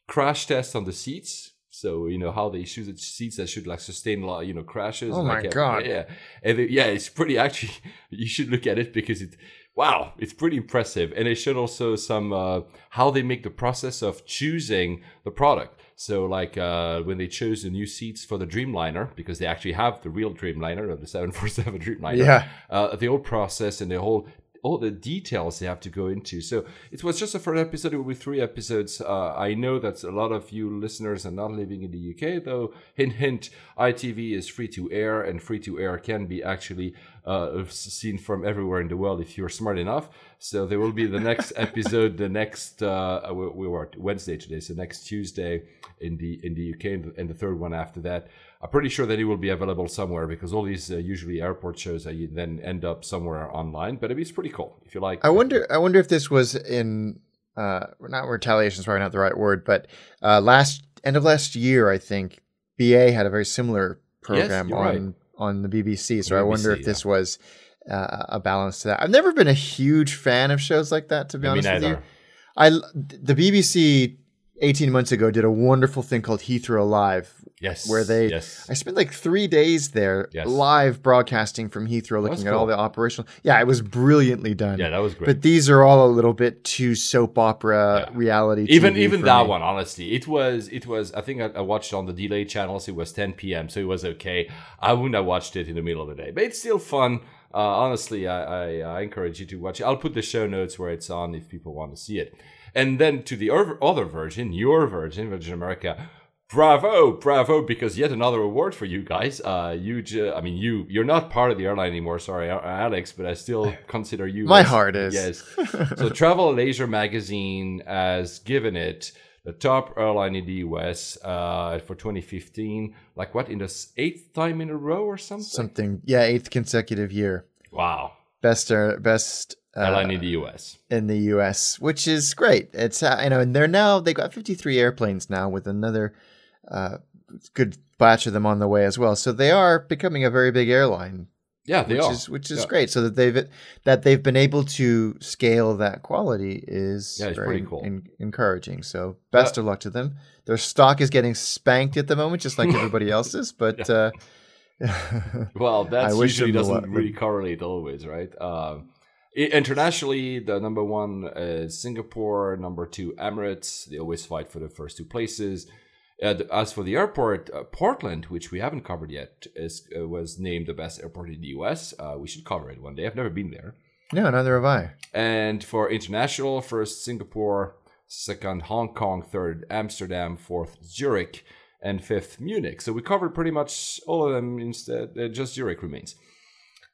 crash tests on the seats. So you know how they choose the seats that should like sustain a lot, you know, crashes. Oh my like, God. Yeah, and they, yeah, it's pretty. Actually, you should look at it because it. Wow, it's pretty impressive, and it showed also some uh, how they make the process of choosing the product. So, like uh, when they chose the new seats for the Dreamliner, because they actually have the real Dreamliner, or the 747 Dreamliner. Yeah. Uh, the whole process and the whole all the details they have to go into. So it was just a first episode. It will be three episodes. Uh, I know that a lot of you listeners are not living in the UK, though. Hint, hint. ITV is free to air, and free to air can be actually uh, seen from everywhere in the world if you're smart enough. So there will be the next episode, the next uh, we, we were Wednesday today, so next Tuesday in the in the UK, and the, and the third one after that. I'm pretty sure that it will be available somewhere because all these uh, usually airport shows uh, you then end up somewhere online. But it's pretty cool if you like. I wonder. I wonder if this was in uh, not retaliation is probably not the right word, but uh, last end of last year, I think BA had a very similar program you're on right. on the BBC. So On I wonder BBC, if this was uh, a balance to that. I've never been a huge fan of shows like that, to be Me honest with you. I the BBC 18 months ago did a wonderful thing called Heathrow Live. Yes. Where they- Yes. I spent like three days there Yes. live broadcasting from Heathrow, looking at all the operational. Yeah, it was brilliantly done. Yeah, that was great. But these are all a little bit too soap opera Yeah. reality. even TV even that me. one honestly it was it was i think I, I watched on the delay channels it was 10 p.m so it was okay i wouldn't have watched it in the middle of the day but it's still fun uh, honestly I, I i encourage you to watch it i'll put the show notes where it's on if people want to see it and then to the other other version your version virgin america bravo bravo because yet another award for you guys uh you ju- i mean you you're not part of the airline anymore sorry alex but i still consider you My as- heart is. yes so travel leisure magazine has given it the top airline in the us uh for 2015 like what in the eighth time in a row or something something. Yeah, eighth consecutive year. wow Best uh, best uh, airline in the us in the U.S., which is great. It's uh, you know, and they're now they've got 53 airplanes now with another uh, good batch of them on the way as well. So they are becoming a very big airline, Yeah, they which are. is which is Yeah. great. So that they've that they've been able to scale that quality is Yeah, it's very pretty cool. en- encouraging. So best of luck to them. Their stock is getting spanked at the moment, just like everybody else's. But uh, Well, that usually doesn't really correlate always, right? Um, i- internationally, the number one is Singapore, number two Emirates. They always fight for the first two places. Uh, as for the airport, uh, Portland, which we haven't covered yet, is uh, was named the best airport in the U.S. Uh, we should cover it one day. I've never been there. no, neither have I. And for international, first Singapore, second Hong Kong, third Amsterdam, fourth Zurich, and fifth Munich. So we covered pretty much all of them. Instead, uh, just Zurich remains.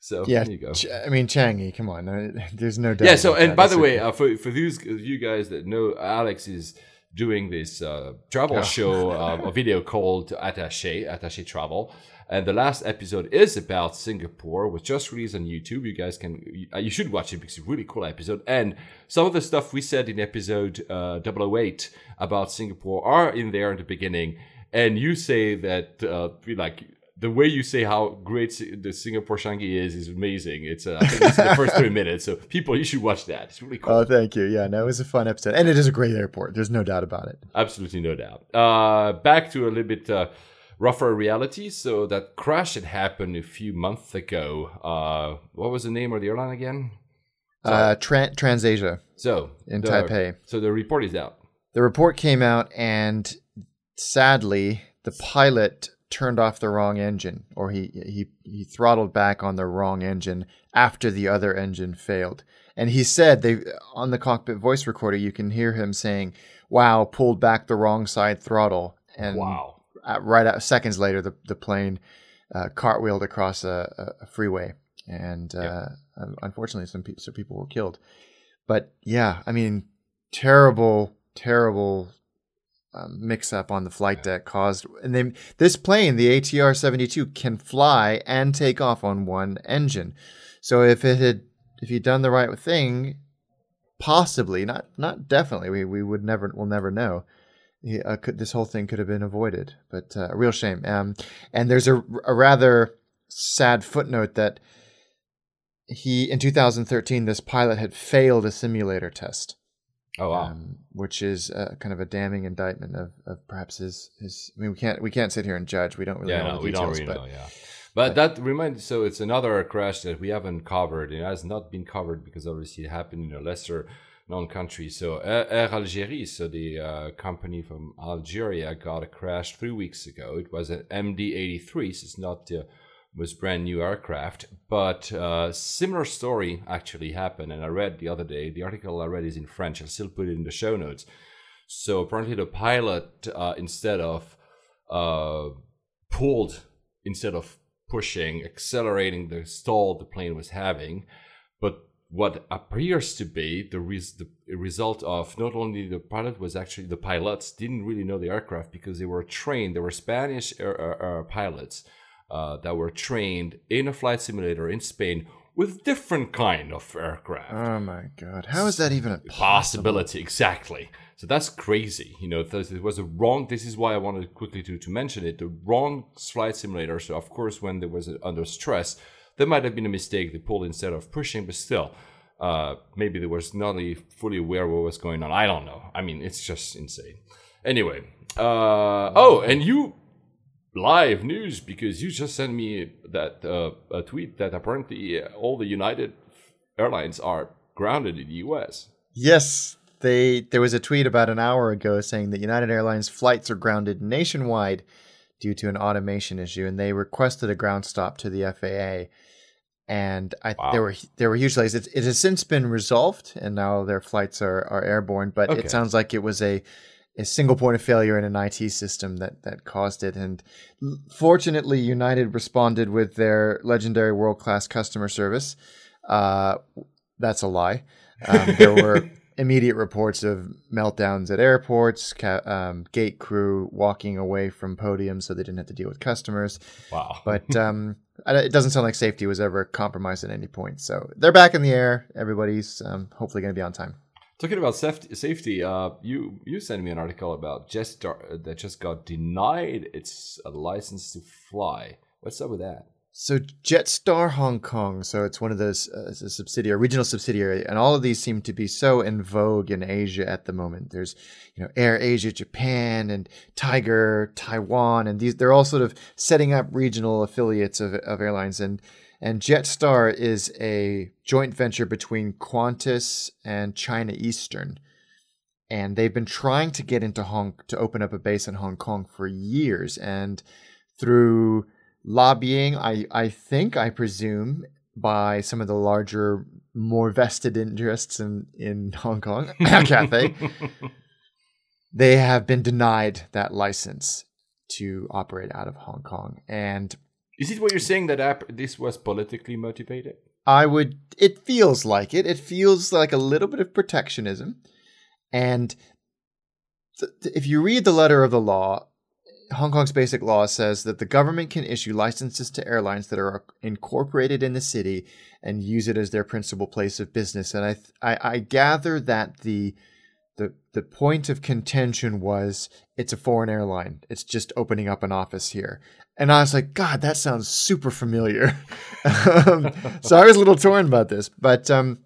So Yeah, there you go. Ch- I mean Changi. Come on, there's no doubt. Yeah. So and by the way, uh, for for those of you guys that know, Alex is doing this uh, travel show, uh, a video called Attaché, Attaché Travel. And the last episode is about Singapore, was just released on YouTube. You guys can, uh, you should watch it because it's a really cool episode. And some of the stuff we said in episode uh, 008 about Singapore are in there in the beginning. And you say that, uh, like, the way you say how great the Singapore Changi is is amazing. It's uh, I think it's the first three minutes. So people, you should watch that. It's really cool. Oh, thank you. Yeah, no, it was a fun episode, and it is a great airport. There's no doubt about it. Absolutely no doubt. Uh, back to a little bit uh, rougher reality. So that crash that happened a few months ago. Uh, what was the name of the airline again? Uh, Tran- TransAsia So in the- Taipei. So the report is out. The report came out, and sadly, the pilot turned off the wrong engine, or he he he throttled back on the wrong engine after the other engine failed. And he said they on the cockpit voice recorder, you can hear him saying, "Wow, pulled back the wrong side throttle." And Wow. right out, seconds later, the the plane uh, cartwheeled across a, a- freeway, and uh, un- unfortunately, some people some people were killed. But yeah, I mean, terrible, terrible um, mix up on the flight deck caused, and then this plane, the ATR seventy two, can fly and take off on one engine. So if it had if he'd done the right thing, possibly not not definitely, we we would never we'll never know uh, could, this whole thing could have been avoided. But uh, a real shame. Um, and there's a, a rather sad footnote that he in 2013 this pilot had failed a simulator test, Oh wow. um, which is uh, kind of a damning indictment of, of perhaps his his. I mean, we can't we can't sit here and judge. We don't really yeah, know no, the we don't details, really but know. Yeah. But that reminds so it's another crash that we haven't covered. It has not been covered because obviously it happened in a lesser known country. So Air, Air Algérie, so the uh, company from Algeria, got a crash three weeks ago. It was an MD-83, so it's not the most brand new aircraft, but uh, similar story actually happened. And I read the other day. The article I read is in French. I'll still put it in the show notes. So apparently the pilot, uh, instead of uh, pulled, instead of pushing, accelerating the stall the plane was having, but what appears to be the, res- the result of not only the pilot was actually the pilots didn't really know the aircraft because they were trained. They were Spanish air, air- air pilots uh, that were trained in a flight simulator in Spain with different kind of aircraft. Oh my god, how is that even a possibility? possibility exactly. So that's crazy. You know it was a wrong this is why i wanted quickly to, to mention it. The wrong flight simulator so of course when there was a, under stress there might have been a mistake they pulled instead of pushing but still uh, maybe they was not really fully aware what was going on. I don't know. I mean it's just insane. Anyway uh, oh and you live news because you just sent me that uh, a tweet that apparently uh, all the united airlines are grounded in the us Yes, they there was a tweet about an hour ago saying that United Airlines flights are grounded nationwide due to an automation issue, and they requested a ground stop to the FAA. And I Wow. there were there were huge delays. It, it has since been resolved, and now their flights are, are airborne. But Okay. it sounds like it was a a single point of failure in an IT system that that caused it. And fortunately, United responded with their legendary world class customer service. Uh, that's a lie. Um, there were immediate reports of meltdowns at airports, ca- um, gate crew walking away from podiums so they didn't have to deal with customers. wow But um, it doesn't sound like safety was ever compromised at any point. So they're back in the air. Everybody's um, hopefully going to be on time. Talking about safety, uh, you you sent me an article about Jetstar that just got denied its uh, license to fly. What's up with that? So Jetstar Hong Kong, so it's one of those uh, it's a subsidiary, regional subsidiary, and all of these seem to be so in vogue in Asia at the moment. There's, you know, Air Asia Japan and Tiger Taiwan, and these they're all sort of setting up regional affiliates of, of airlines. And and Jetstar is a joint venture between Qantas and China Eastern, and they've been trying to get into Hong to open up a base in Hong Kong for years, and through lobbying, I, I think, I presume, by some of the larger, more vested interests in, in Hong Kong, Cathay, they have been denied that license to operate out of Hong Kong. And is it what you're saying that app, this was politically motivated? I would, it feels like it. It feels like a little bit of protectionism. And th- if you read the letter of the law, Hong Kong's basic law says that the government can issue licenses to airlines that are incorporated in the city and use it as their principal place of business. And I, I, I gather that the the the point of contention was it's a foreign airline. It's just opening up an office here. And I was like, God, that sounds super familiar. um, so I was a little torn about this, but um,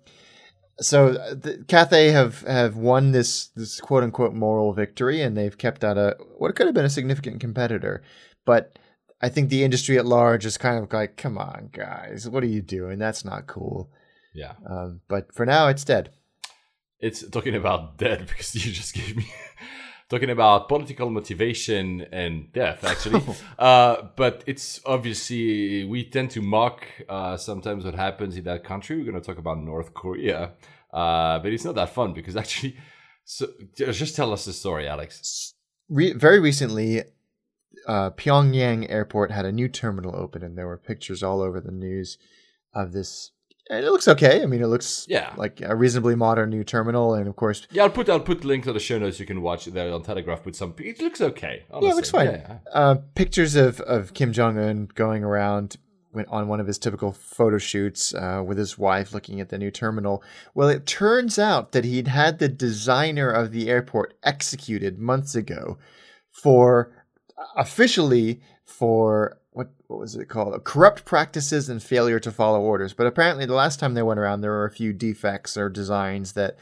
so uh, the, Cathay have have won this this quote unquote moral victory, and they've kept out a what could have been a significant competitor, but. I think the industry at large is kind of like, come on, guys, what are you doing? That's not cool. Yeah. Um, but for now, it's dead. It's talking about death because you just gave me talking about political motivation and death, actually. uh, but it's obviously, we tend to mock uh, sometimes what happens in that country. We're going to talk about North Korea. Uh, but it's not that fun because actually, so just tell us the story, Alex. Re- very recently, uh, Pyongyang Airport had a new terminal open, and there were pictures all over the news of this and it looks okay. I mean, it looks yeah like a reasonably modern new terminal, and of course, yeah. I'll put I'll put the link to the show notes. You can watch it there on Telegraph. With some, it looks okay. Honestly. Yeah, it looks fine. Yeah. Uh, pictures of of Kim Jong Un going around on one of his typical photo shoots uh, with his wife looking at the new terminal. Well, it turns out that he'd had the designer of the airport executed months ago for officially for what what was it called? Corrupt practices and failure to follow orders. But apparently, the last time they went around, there were a few defects or designs that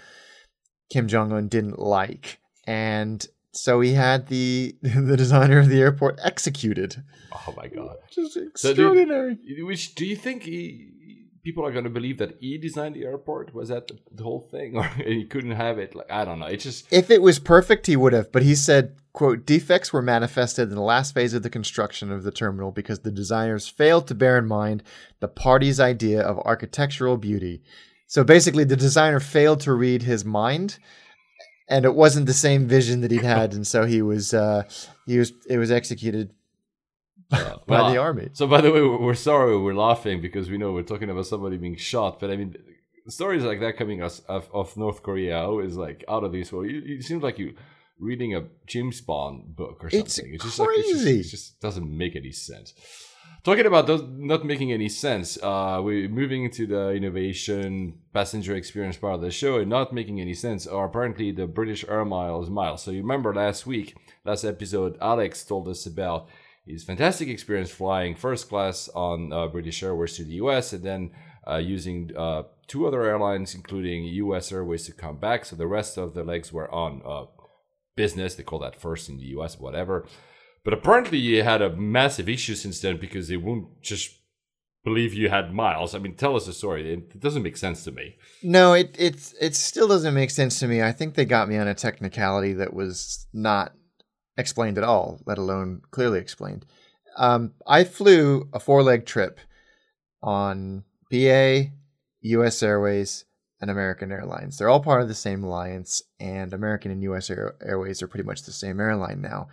Kim Jong Un didn't like, and so he had the the designer of the airport executed. Oh my god! Just extraordinary. So do, which do you think he? People are going to believe that he designed the airport. Was that the, the whole thing, or he couldn't have it? Like I don't know. It's just if it was perfect, he would have. But he said quote, defects were manifested in the last phase of the construction of the terminal because the designers failed to bear in mind the party's idea of architectural beauty. So basically, the designer failed to read his mind, and it wasn't the same vision that he'd had, and so he was uh, he was it was executed uh, by well, the army. So, by the way, we're sorry we're laughing because we know we're talking about somebody being shot, but I mean, stories like that coming us of, of North Korea is like out of this world. It, it seems like you reading a James Bond book or something. It's, it's just crazy. Like, it just, just doesn't make any sense. Talking about those not making any sense, uh, we're moving into the innovation passenger experience part of the show and not making any sense are apparently the British Air Miles miles. So you remember last week, last episode, Alex told us about his fantastic experience flying first class on uh, British Airways to the US and then uh, using uh, two other airlines, including US Airways, to come back. So the rest of the legs were on uh, business. They call that first in the US, whatever. But apparently, you had a massive issue since then because they won't just believe you had miles. I mean, tell us a story. It, doesn't make sense to me. No, it it it still doesn't make sense to me. I think they got me on a technicality that was not explained at all, let alone clearly explained. Um, I flew a four leg trip on BA, US Airways, and American Airlines. They're all part of the same alliance, and American and US Air- Airways are pretty much the same airline now.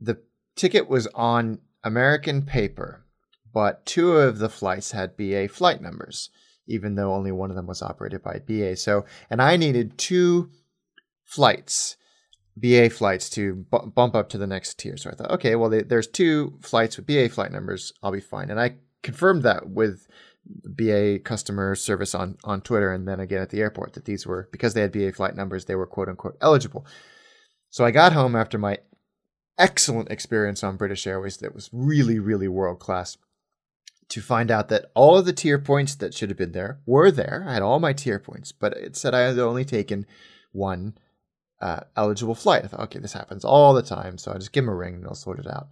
The ticket was on American paper, but two of the flights had BA flight numbers, even though only one of them was operated by BA. So, and I needed two flights, BA flights, to b- bump up to the next tier. So I thought, okay, well, they, there's two flights with BA flight numbers. I'll be fine. And I confirmed that with BA customer service on on Twitter and then again at the airport that these were because they had BA flight numbers, they were quote unquote eligible. So I got home after my excellent experience on British Airways that was really, really world class to find out that all of the tier points that should have been there were there. I had all my tier points, but it said I had only taken one uh, eligible flight. I thought, okay, this happens all the time, so I just give him a ring and they'll sort it out.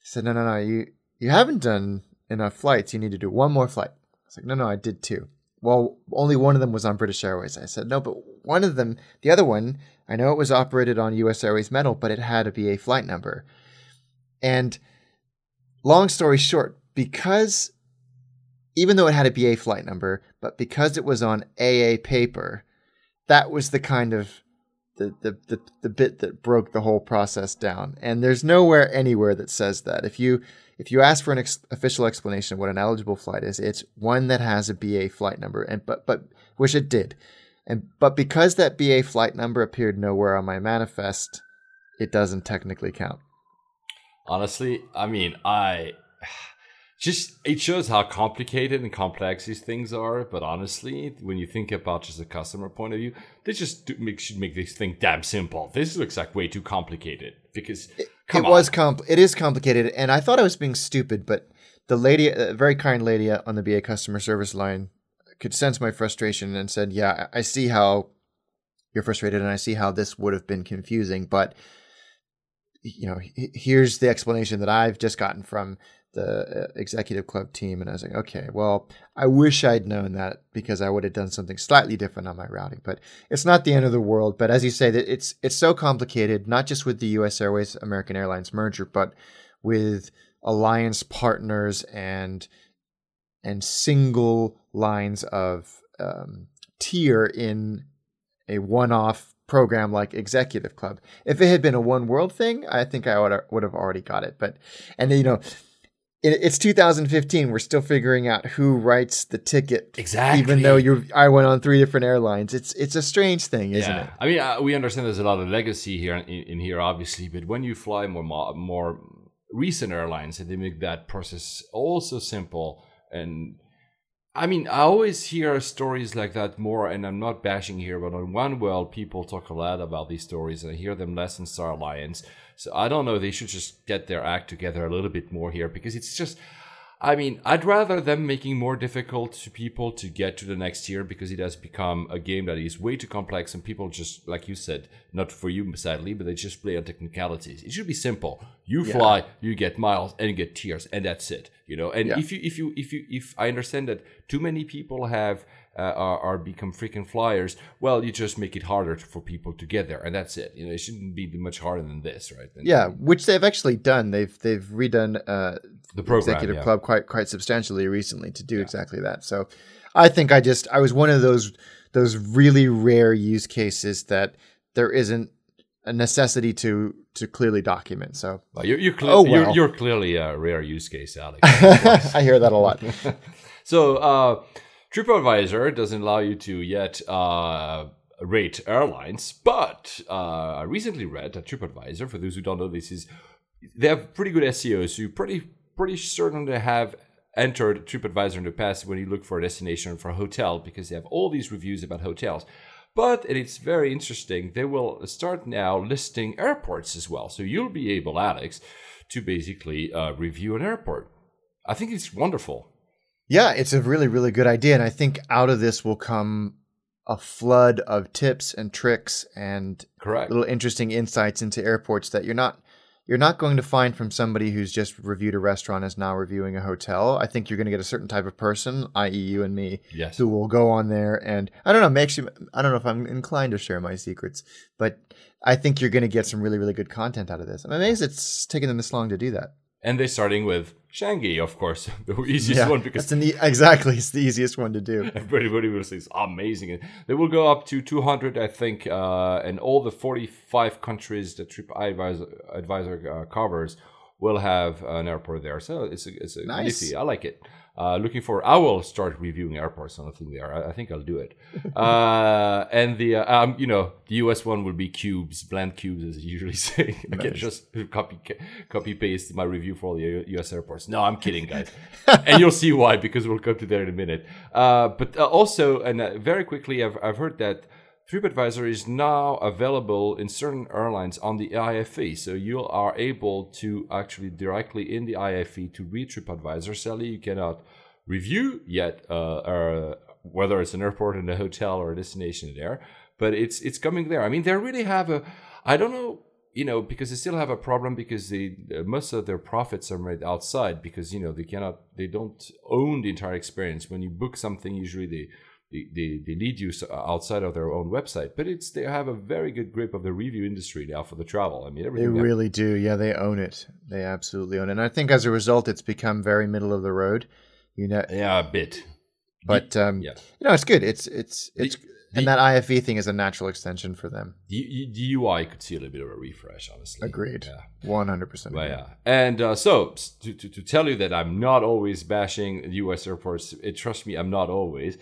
He said, no, no, no, you you haven't done enough flights. You need to do one more flight. I was like, no, no, I did two. Well, only one of them was on British Airways. I said, no, but one of them, the other one, I know it was operated on US Airways metal, but it had a BA flight number. And long story short, because even though it had a BA flight number, but because it was on AA paper, that was the kind of the, the, the, the bit that broke the whole process down. And there's nowhere anywhere that says that. If you if you ask for an ex- official explanation of what an eligible flight is, it's one that has a BA flight number, and but but which it did, and but because that BA flight number appeared nowhere on my manifest, it doesn't technically count. Honestly, I mean, I just it shows how complicated and complex these things are. But honestly, when you think about just a customer point of view, they just do make, should make this thing damn simple. This looks like way too complicated because it, it was compl- it is complicated, and I thought I was being stupid, but the lady, a very kind lady on the BA customer service line, could sense my frustration and said, "Yeah, I see how you're frustrated, and I see how this would have been confusing, but." You know, here's the explanation that I've just gotten from the uh, executive club team and I was like, okay, well, I wish I'd known that because I would have done something slightly different on my routing. But it's not the end of the world. But as you say, that it's it's so complicated, not just with the U.S. Airways American Airlines merger, but with alliance partners and and single lines of um, tier in a one-off program like Executive Club. If it had been a one world thing, I think I would would have already got it. But and you know it's 2015. We're still figuring out who writes the ticket. Exactly. Even though you, I went on three different airlines. It's it's a strange thing, isn't yeah. it? I mean, uh, we understand there's a lot of legacy here in, in, here, obviously, but when you fly more more recent airlines, and they make that process also simple. And I mean, I always hear stories like that more, and I'm not bashing here, but on One World, people talk a lot about these stories, and I hear them less in Star Alliance. So I don't know. They should just get their act together a little bit more here because it's just. I mean, I'd rather them making more difficult to people to get to the next tier because it has become a game that is way too complex and people just, like you said, not for you sadly, but they just play on technicalities. It should be simple. You yeah. fly, you get miles, and you get tiers, and that's it. You know. And yeah. if you, if you, if you, if I understand that too many people have uh, are, are become freaking flyers, well, you just make it harder for people to get there, and that's it. You know, it shouldn't be much harder than this, right? And, yeah, which they've actually done. They've they've redone uh, the program, executive yeah. club quite quite substantially recently to do yeah. exactly that. So, I think I just I was one of those those really rare use cases that there isn't a necessity to to clearly document. So well, you're you're, oh, well. you're, you're, clearly a rare use case, Alex. I hear that a lot. so. Uh, TripAdvisor doesn't allow you to yet uh, rate airlines, but uh, I recently read that TripAdvisor, for those who don't know, this is they have pretty good SEO, so you're pretty pretty certain to have entered TripAdvisor in the past when you look for a destination for a hotel because they have all these reviews about hotels. But it's very interesting. They will start now listing airports as well, so you'll be able, Alex, to basically uh, review an airport. I think it's wonderful. Yeah, it's a really, really good idea. And I think out of this will come a flood of tips and tricks and Correct. little interesting insights into airports that you're not you're not going to find from somebody who's just reviewed a restaurant is now reviewing a hotel. I think you're going to get a certain type of person, i.e., you and me, yes. who will go on there and I don't know, makes you I don't know if I'm inclined to share my secrets, but I think you're going to get some really, really good content out of this. I'm amazed it's taken them this long to do that. And they're starting with Changi, of course, the easiest yeah, one because e- exactly it's the easiest one to do. Everybody will say it's amazing. They will go up to 200, I think, uh, and all the 45 countries that TripAdvisor advisor, uh, covers will have an airport there. So it's a, it's a Nice. nifty. I like it. Uh, looking for. I will start reviewing airports on the thing there. I, I think I'll do it. uh, and the uh, um, you know, the US one will be cubes, bland cubes, as I usually say. I can just copy copy paste my review for all the US airports. No, I'm kidding, guys. and you'll see why because we'll come to that in a minute. Uh, but uh, also, and uh, very quickly, I've I've heard that. TripAdvisor is now available in certain airlines on the IFE. So you are able to actually directly in the IFE to read TripAdvisor. Sally, you cannot review yet uh, uh, whether it's an airport and a hotel or a destination there, but it's it's coming there. I mean, they really have a. I don't know, you know, because they still have a problem because they uh, most of their profits are made outside because you know they cannot they don't own the entire experience. When you book something, usually they they, they, they lead you outside of their own website, but it's they have a very good grip of the review industry now for the travel. I mean, They everything. that- really do. Yeah, they own it. They absolutely own it. And I think as a result, it's become very middle of the road. You know, yeah, a bit. but um, yeah. you know, it's good. It's it's The- it's and that IFE thing is a natural extension for them. The, the UI could see a little bit of a refresh, honestly. Agreed. Yeah. One hundred percent. Yeah. And uh, so, to, to, to tell you that I'm not always bashing US airports, it, trust me, I'm not always.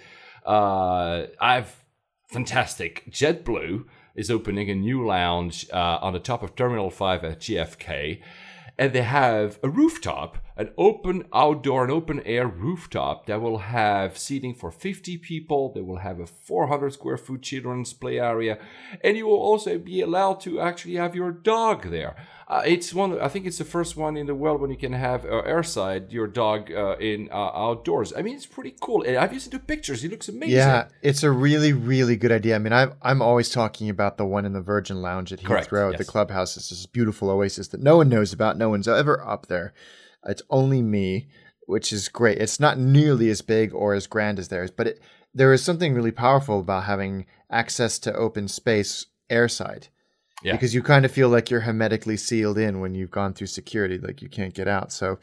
Uh, I've fantastic. JetBlue is opening a new lounge uh, on the top of Terminal 5 at JFK. And they have a rooftop, an open outdoor and open air rooftop that will have seating for 50 people. They will have a 400 square foot children's play area. And you will also be allowed to actually have your dog there. Uh, it's one. I think it's the first one in the world when you can have uh, airside your dog uh, in uh, outdoors. I mean, it's pretty cool. And I've seen the pictures. It looks amazing. Yeah, it's a really, really good idea. I mean, I'm I'm always talking about the one in the Virgin Lounge at Correct, Heathrow. The yes. clubhouse is this beautiful oasis that no one knows about. No one's ever up there. It's only me, which is great. It's not nearly as big or as grand as theirs, but it, there is something really powerful about having access to open space airside. Yeah. Because you kind of feel like you're hermetically sealed in when you've gone through security, like you can't get out. So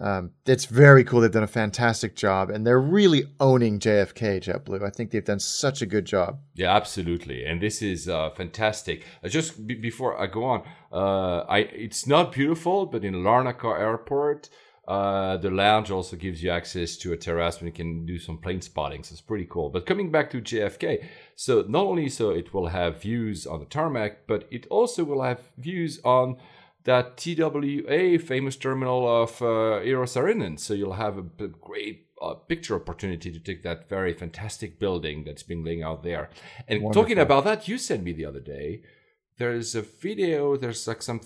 um, it's very cool. They've done a fantastic job, and they're really owning JFK JetBlue. I think they've done such a good job. Yeah, absolutely, and this is uh, fantastic. Uh, just b- before I go on, uh, I it's not beautiful, but in Larnaca Airport, uh, the lounge also gives you access to a terrace when you can do some plane spotting. So it's pretty cool. But coming back to JFK, so not only so it will have views on the tarmac, but it also will have views on that TWA famous terminal of uh, Eero Saarinen. So you'll have a b- great uh, picture opportunity to take that very fantastic building that's been laying out there. And talking about that, you sent me the other day. There's a video. There's like some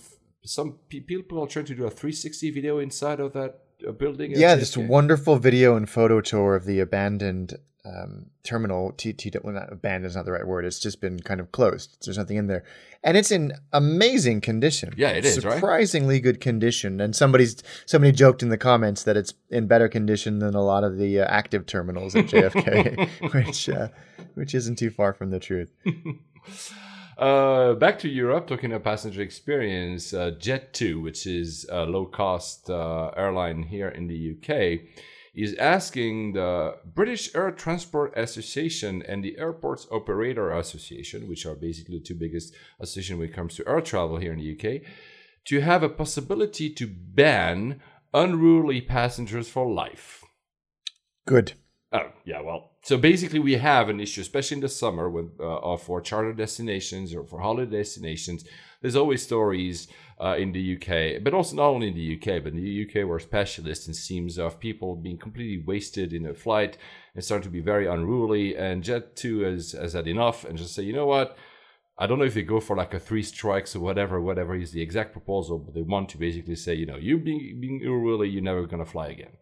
some people are trying to do a 360 video inside of that uh, building. Yeah, this wonderful video and photo tour of the abandoned um, terminal. T, T, well, not abandoned is not the right word. It's just been kind of closed. There's nothing in there, and it's in amazing condition. Yeah, it is, right? surprisingly good condition. And somebody's somebody joked in the comments that it's in better condition than a lot of the uh, active terminals at JFK, which uh, which isn't too far from the truth. Uh, back to Europe, talking about passenger experience, uh, Jet2, which is a low cost uh, airline here in the UK, is asking the British Air Transport Association and the Airports Operator Association, which are basically the two biggest associations when it comes to air travel here in the UK, to have a possibility to ban unruly passengers for life. Good. Oh, yeah, well, so basically we have an issue, especially in the summer when uh, for charter destinations or for holiday destinations. There's always stories uh, in the UK, but also not only in the UK, but in the UK we're specialists in seems of people being completely wasted in a flight and starting to be very unruly. And Jet2 has, has had enough and just say, you know what? I don't know if they go for like a three strikes or whatever, whatever is the exact proposal, but they want to basically say, you know, you being, being unruly, you're never going to fly again.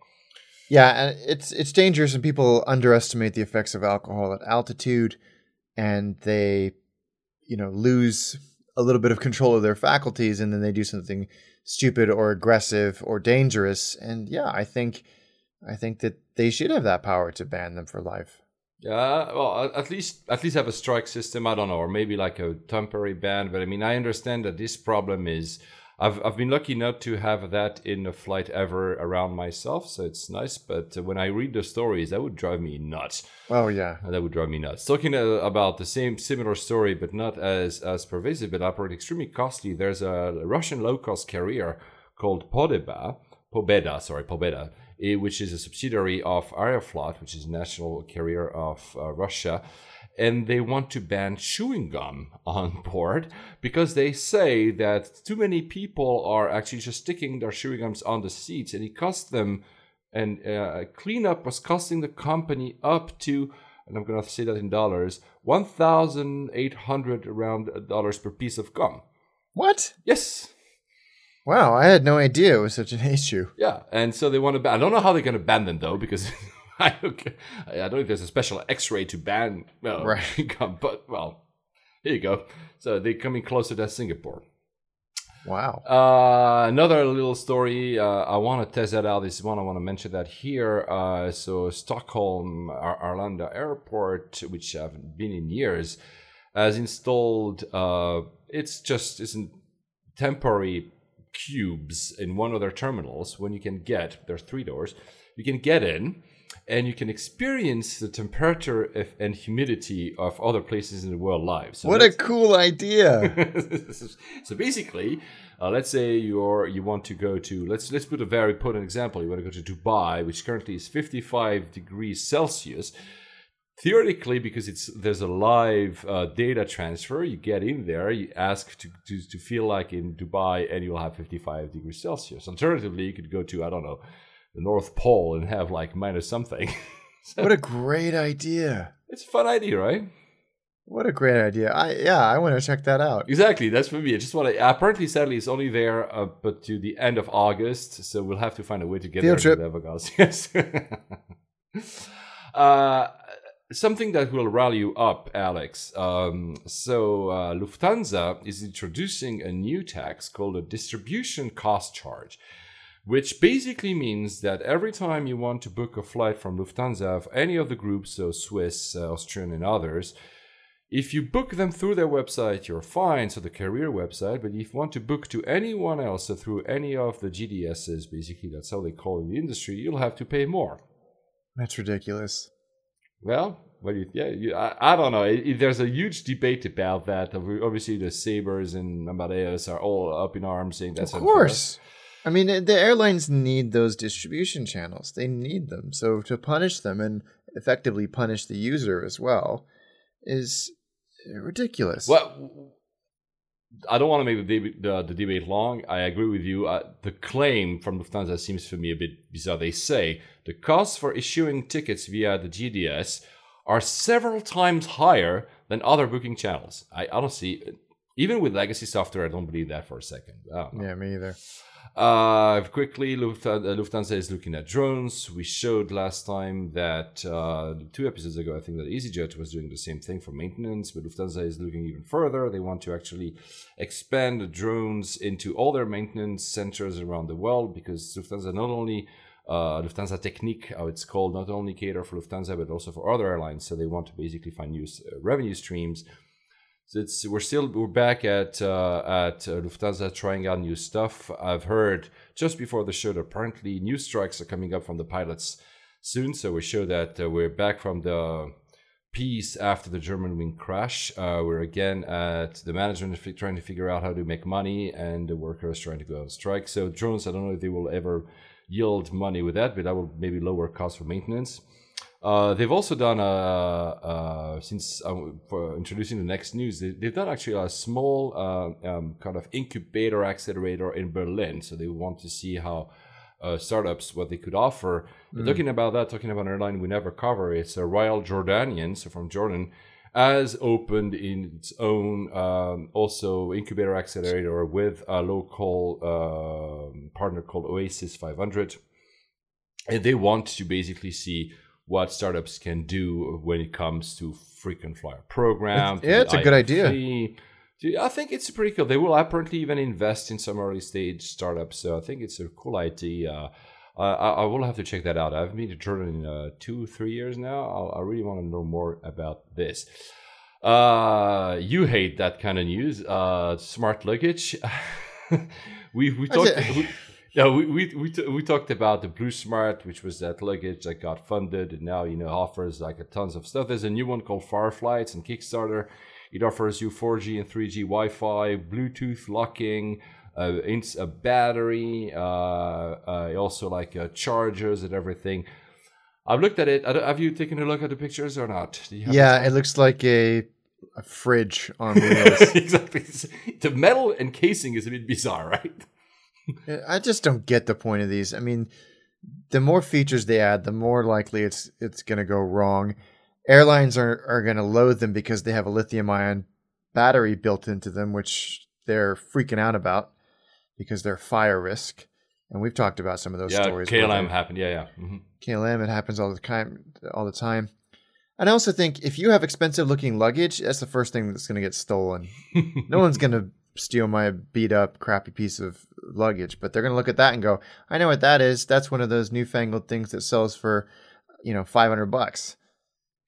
Yeah, and it's it's dangerous, and people underestimate the effects of alcohol at altitude, and they, you know, lose a little bit of control of their faculties, and then they do something stupid or aggressive or dangerous. And yeah, I think, I think that they should have that power to ban them for life. Yeah, well, at- least at least have a strike system. I don't know, or maybe like a temporary ban. But I mean, I understand that this problem is. I've I've been lucky not to have that in a flight ever around myself, so it's nice. But uh, when I read the stories, that would drive me nuts. Oh yeah, That would drive me nuts. Talking uh, about the same similar story, but not as as pervasive, but operate extremely costly. There's a Russian low cost carrier called Podeba, Pobeda, sorry, Pobeda, eh, which is a subsidiary of Aeroflot, which is a national carrier of uh, Russia. And they want to ban chewing gum on board because they say that too many people are actually just sticking their chewing gums on the seats, and it costs them. And uh, cleanup was costing the company up to, and I'm going to say that in dollars, one thousand eight hundred around dollars per piece of gum. What? Yes, Wow, I had no idea it was such an issue. Yeah, and so they want to ban. I don't know how they're going to ban them though, because I don't. think there's a special X-ray to ban uh, Right. But well, here you go. So they're coming closer to Singapore. Wow. Uh, another little story. Uh, I want to test that out. This one I want to mention that here. Uh, so Stockholm Ar- Arlanda Airport, which I haven't been in years, has installed. Uh, it's just isn't temporary cubes in one of their terminals. When you can get there's three doors, you can get in. And you can experience the temperature and humidity of other places in the world live. So what a cool idea. so basically, uh, let's say you're you want to go to let's let's put a very put an example. You want to go to Dubai, which currently is 55 degrees Celsius. Theoretically, because it's there's a live uh, data transfer, you get in there, you ask to, to to feel like in Dubai, and you'll have 55 degrees Celsius. Alternatively, you could go to I don't know the North Pole and have like minus something. what a great idea. it's a fun idea, right? What a great idea. I yeah, I want to check that out. Exactly, that's for me. I just want to. Apparently, sadly, it's only there, uh, but to the end of August, so we'll have to find a way to get Field there. trip. Yes. uh, something that will rally you up, Alex. Um, so uh, Lufthansa is introducing a new tax called a distribution cost charge. Which basically means that every time you want to book a flight from Lufthansa of any of the groups, so Swiss, uh, Austrian, and others, if you book them through their website, you're fine, so the career website. But if you want to book to anyone else, so through any of the GDSs, basically that's how they call it in the industry, you'll have to pay more. That's ridiculous. Well, what do you? Yeah, you, I, I don't know. It- it- there's a huge debate about that. Obviously, the Sabres and Amadeus are all up in arms saying that's of unfair. I mean, the airlines need those distribution channels. They need them. So to punish them and effectively punish the user as well is ridiculous. Well, I don't want to make the, deb- the, the debate long. I agree with you. Uh, the claim from Lufthansa seems for me a bit bizarre. They say the costs for issuing tickets via the GDS are several times higher than other booking channels. I, I don't see, even with legacy software, I don't believe that for a second. I don't know. Yeah, me either. Uh, quickly, Lufthansa, is looking at drones. We showed last time that uh, two episodes ago, I think that EasyJet was doing the same thing for maintenance, but Lufthansa is looking even further. They want to actually expand drones into all their maintenance centers around the world because Lufthansa not only uh, Lufthansa Technik, how it's called, not only cater for Lufthansa but also for other airlines. So they want to basically find new uh, revenue streams. It's we're still we're back at uh, at uh, Lufthansa trying out new stuff. I've heard just before the show that apparently new strikes are coming up from the pilots soon. So we show that uh, we're back from the peace after the German wing crash. Uh, we're again at the management trying to figure out how to make money, and the workers trying to go on strike. So drones, I don't know if they will ever yield money with that, but that will maybe lower costs for maintenance. Uh, they've also done a, uh, since um, for introducing the next news, they, they've done actually a small uh, um, kind of incubator accelerator in Berlin. So they want to see how uh, startups what they could offer. But Talking about that, talking about an airline we never cover, it's a Royal Jordanian, so from Jordan, has opened in its own um, also incubator accelerator with a local um partner called Oasis 500 and they want to basically see what startups can do when it comes to frequent flyer program. It's- yeah, it's a good idea. I think it's pretty cool. They will apparently even invest in some early stage startups. So I think it's a cool idea. Uh, I, I will have to check that out. I've been to Jordan in uh, two, three years now. I'll, I really want to know more about this. Uh, you hate that kind of news. Uh, smart luggage. we we talked. Said- we, yeah, we we we, t- we talked about the Bluesmart, which was that luggage that got funded and now you know offers like a tons of stuff. There's a new one called Firefly. It's on Kickstarter. It offers you 4G and 3G Wi-Fi, Bluetooth locking, a, ins- a battery, uh, uh, also like uh, chargers and everything. I've looked at it. I Have you taken a look at the pictures or not? Yeah, it looks like a a fridge on wheels. exactly. The metal encasing is a bit bizarre, right? I just don't get the point of these. I mean, the more features they add, the more likely it's it's going to go wrong. Airlines are are going to load them because they have a lithium ion battery built into them, which they're freaking out about because they're fire risk. And we've talked about some of those yeah, stories. KLM happened. Yeah, yeah. hmm KLM, it happens all the time. All the time. And I also think if you have expensive looking luggage, that's the first thing that's going to get stolen. no one's going to steal my beat up, crappy piece of luggage, but they're going to look at that and go, "I know what that is. That's one of those newfangled things that sells for, you know, five hundred bucks."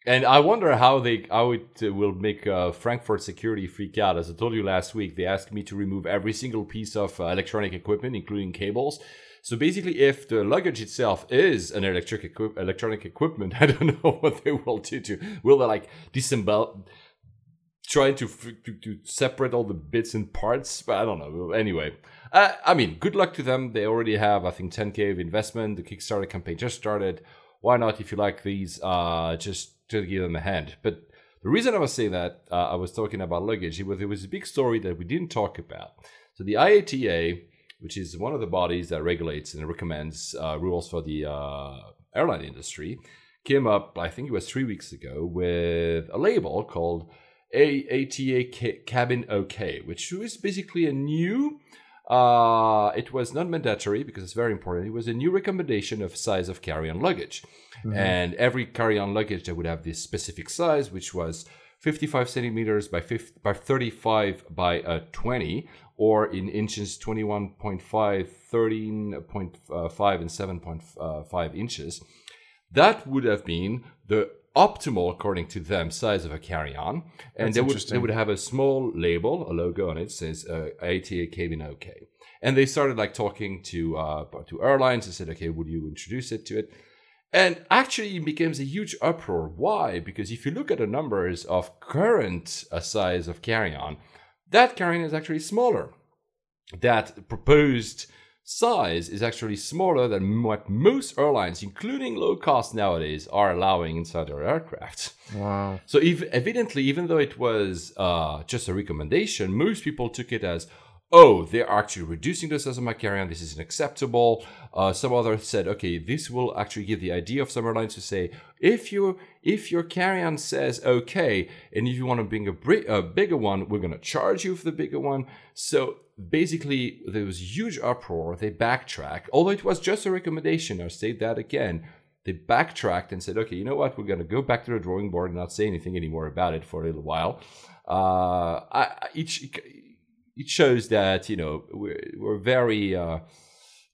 And I wonder how they how it uh, will make uh, Frankfurt security freak out. As I told you last week, they asked me to remove every single piece of uh, electronic equipment, including cables. So basically, if the luggage itself is an electric equi- electronic equipment, I don't know what they will do to. Will they like disassemble, trying to, to to separate all the bits and parts? But I don't know. Anyway, uh, I mean, good luck to them. They already have, I think, 10k of investment. The Kickstarter campaign just started. Why not? If you like these, uh, just to give them a hand. But the reason I was saying that, uh, I was talking about luggage. It was it was a big story that we didn't talk about. So the IATA, which is one of the bodies that regulates and recommends uh, rules for the uh, airline industry, came up, I think it was three weeks ago, with a label called IATA Cabin OK, which was basically a new. Uh, it was not mandatory because it's very important. It was a new recommendation of size of carry-on luggage, and every carry-on luggage that would have this specific size, which was 55 centimeters by 50, by 35 by uh, 20, or in inches 21.5, 13.5, and 7.5 inches. That would have been the optimal, according to them, size of a carry-on, and That's they would they would have a small label, a logo on it says uh, IATA Cabin OK. And they started like talking to uh, to airlines and said, okay, would you introduce it to it? And actually, it becomes a huge uproar. Why? Because if you look at the numbers of current uh, size of carry-on, that carry-on is actually smaller. That proposed size is actually smaller than what most airlines, including low cost nowadays, are allowing inside their aircraft. Wow. So, if, evidently, even though it was uh, just a recommendation, most people took it as, oh, they're actually reducing the size of my carry-on. This isn't acceptable. Uh, some others said, okay, this will actually give the idea of some airlines to say, if you if your carry-on says okay, and if you want to bring a, bri- a bigger one, we're going to charge you for the bigger one. So basically, there was huge uproar. They backtrack, although it was just a recommendation. I'll say that again they backtracked and said, okay, you know what? We're going to go back to the drawing board and not say anything anymore about it for a little while. Uh, I- each, it shows that, you know, we're, we're very, uh,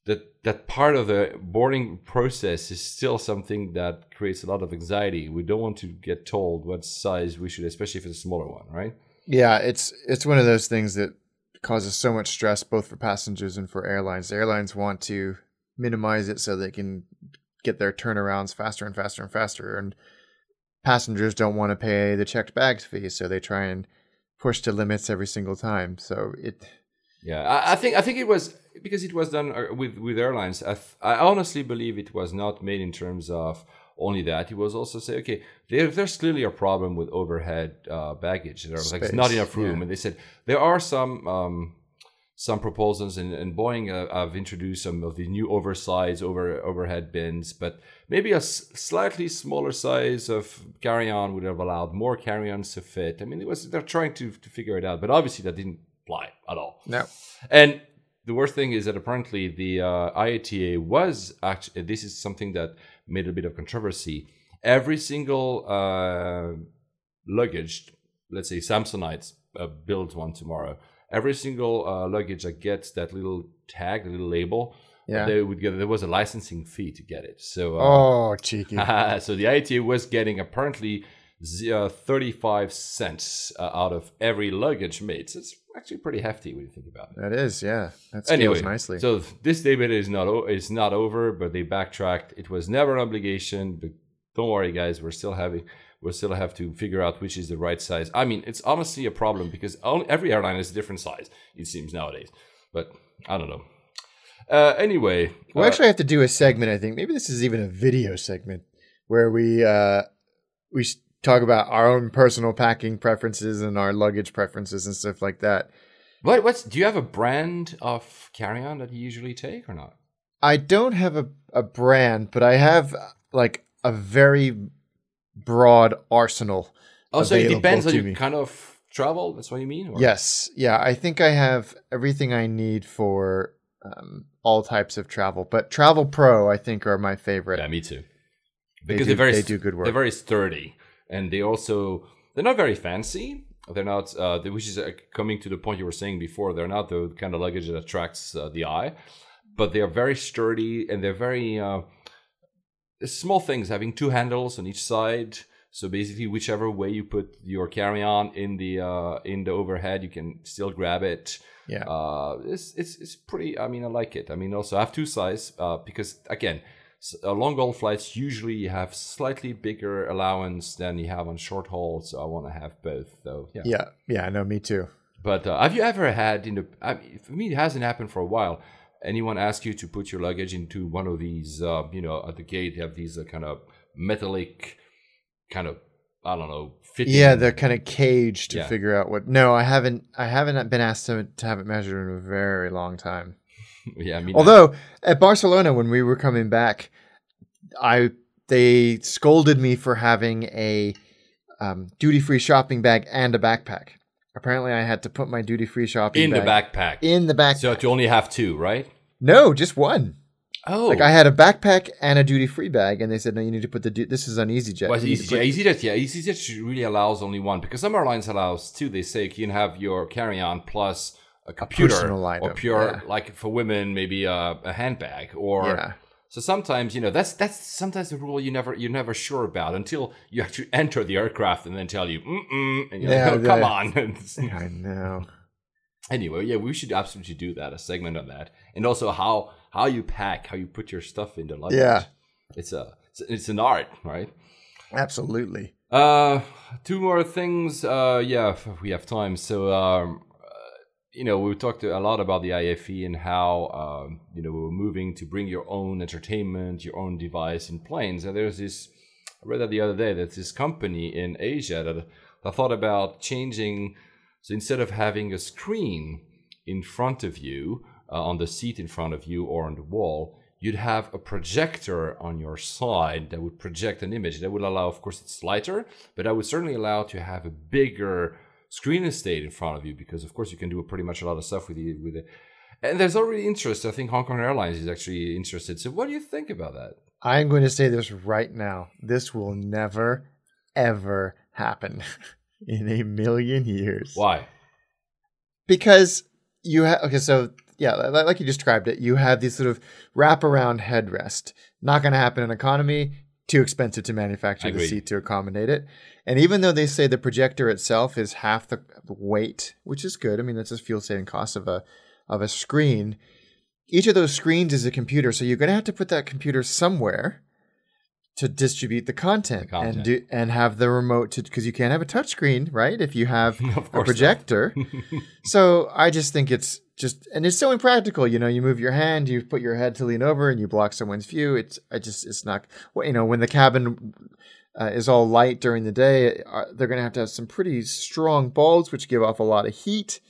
that, that part of the boarding process is still something that creates a lot of anxiety. We don't want to get told what size we should, especially if it's a smaller one, right? Yeah, it's it's one of those things that causes so much stress both for passengers and for airlines. The airlines want to minimize it so they can get their turnarounds faster and faster and faster and passengers don't want to pay the checked bags fee, so they try and push to limits every single time. So it Yeah, I, I think I think it was because it was done uh, with with airlines. I, I honestly believe it was not made in terms of only that. It was also say, okay, there, there's clearly a problem with overhead uh, baggage. There's like Space, not enough room, yeah. and they said there are some. Um, some proposals and, and Boeing uh, have introduced some of the new oversized over overhead bins, but maybe a s- slightly smaller size of carry-on would have allowed more carry-ons to fit. I mean, it was they're trying to to figure it out, but obviously that didn't apply at all. no. And the worst thing is that apparently the uh, IATA was actually, this is something that made a bit of controversy. Every single uh, luggage, let's say Samsonite uh, builds one tomorrow, every single uh, luggage that gets that little tag, little label, Yeah. they would get, there was a licensing fee to get it. So, uh, Oh, cheeky. so the IATA was getting apparently z- uh, 35 cents uh, out of every luggage made. So it's actually pretty hefty when you think about it. That is, yeah. That scales Anyway, nicely. so this debate is not o- is not over, but they backtracked. It was never an obligation, but don't worry, guys. We're still having we'll still have to figure out which is the right size. I mean, it's honestly a problem because every airline is a different size. It seems nowadays, but I don't know. Uh, anyway, We'll uh, actually have to do a segment. I think maybe this is even a video segment where we uh, we talk about our own personal packing preferences and our luggage preferences and stuff like that. what what's do you have a brand of carry-on that you usually take or not? I don't have a, a brand, but I have uh, like a very broad arsenal. Oh, so it depends on your kind of travel. That's what you mean? or- Yes, yeah, I think I have everything I need for um, all types of travel. But Travelpro, I think, are my favorite. Yeah, me too. They Because do- are very they do good work. They're very sturdy, and they also they're not very fancy. They're not, uh, they- which is uh, coming to the point you were saying before. They're not the kind of luggage that attracts uh, the eye, but they are very sturdy and they're very uh, small things, having two handles on each side. So basically, whichever way you put your carry-on in the uh, in the overhead, you can still grab it. Yeah. Uh, it's it's it's pretty. I mean, I like it. I mean, also I have two size uh, because again, s- uh, long haul flights usually you have slightly bigger allowance than you have on short haul. So I want to have both. So yeah. yeah, yeah, no, me too. But uh, have you ever had in the? I mean, for me, it hasn't happened for a while. Anyone ask you to put your luggage into one of these? Uh, you know, at the gate, you have these uh, kind of metallic, kind of I don't know, fitting. Yeah, they're kind of caged to Yeah. figure out what. No, I haven't. I haven't been asked to, to have it measured in a very long time. yeah. I mean, Although at Barcelona, when we were coming back, I they scolded me for having a um, duty free shopping bag and a backpack. Apparently, I had to put my duty free shopping in the backpack. in the backpack. so you only have two, right? no, just one. Oh, Like I had a backpack and a duty free bag, and they said, "No, you need to put the. Du- this is on EasyJet. Was You need to EasyJet? put- EasyJet, yeah, EasyJet really allows only one because some airlines allows two. They say you can have your carry-on plus a computer personal or pure, yeah. like for women, maybe a, a handbag or. Yeah. So sometimes you know that's that's sometimes the rule you never you're never sure about until you actually enter the aircraft and then tell you mm mm and you're Yeah, like, oh, come yeah. on. I know. anyway, yeah, we should absolutely do that a segment on that and also how how you pack, how you put your stuff in the luggage. Yeah. it's a it's, an art, right? Absolutely. Uh, two more things. Uh, yeah, if we have time. So, um, you know, we talked a lot about the IFE and how, um, you know, we're moving to bring your own entertainment, your own device in planes. And there's this, I read that the other day, that this company in Asia that, that thought about changing. So instead of having a screen in front of you, uh, on the seat in front of you or on the wall, you'd have a projector on your side that would project an image. That would allow, of course, it's lighter, but that would certainly allow to have a bigger screen estate in front of you because, of course, you can do pretty much a lot of stuff with it. With it. And there's already interest. I think Hong Kong Airlines is actually interested. So, what do you think about that? I'm going to say this right now. This will never, ever happen in a million years. Why? Because you have, okay, so yeah, like you described it, you have these sort of wraparound headrest. Not going to happen in economy, too expensive to manufacture the seat to accommodate it. And even though they say the projector itself is half the weight, which is good, I mean, that's a fuel saving cost of a, of a screen. Each of those screens is a computer, so you're going to have to put that computer somewhere to distribute the content, content. and do and have the remote to because you can't have a touch screen, right? If you have a projector. so I just think it's just and it's so impractical. You know, you move your hand, you put your head to lean over, and you block someone's view. It's I just it's not. You know, when the cabin uh, is all light during the day, uh, they're going to have to have some pretty strong bulbs, which give off a lot of heat.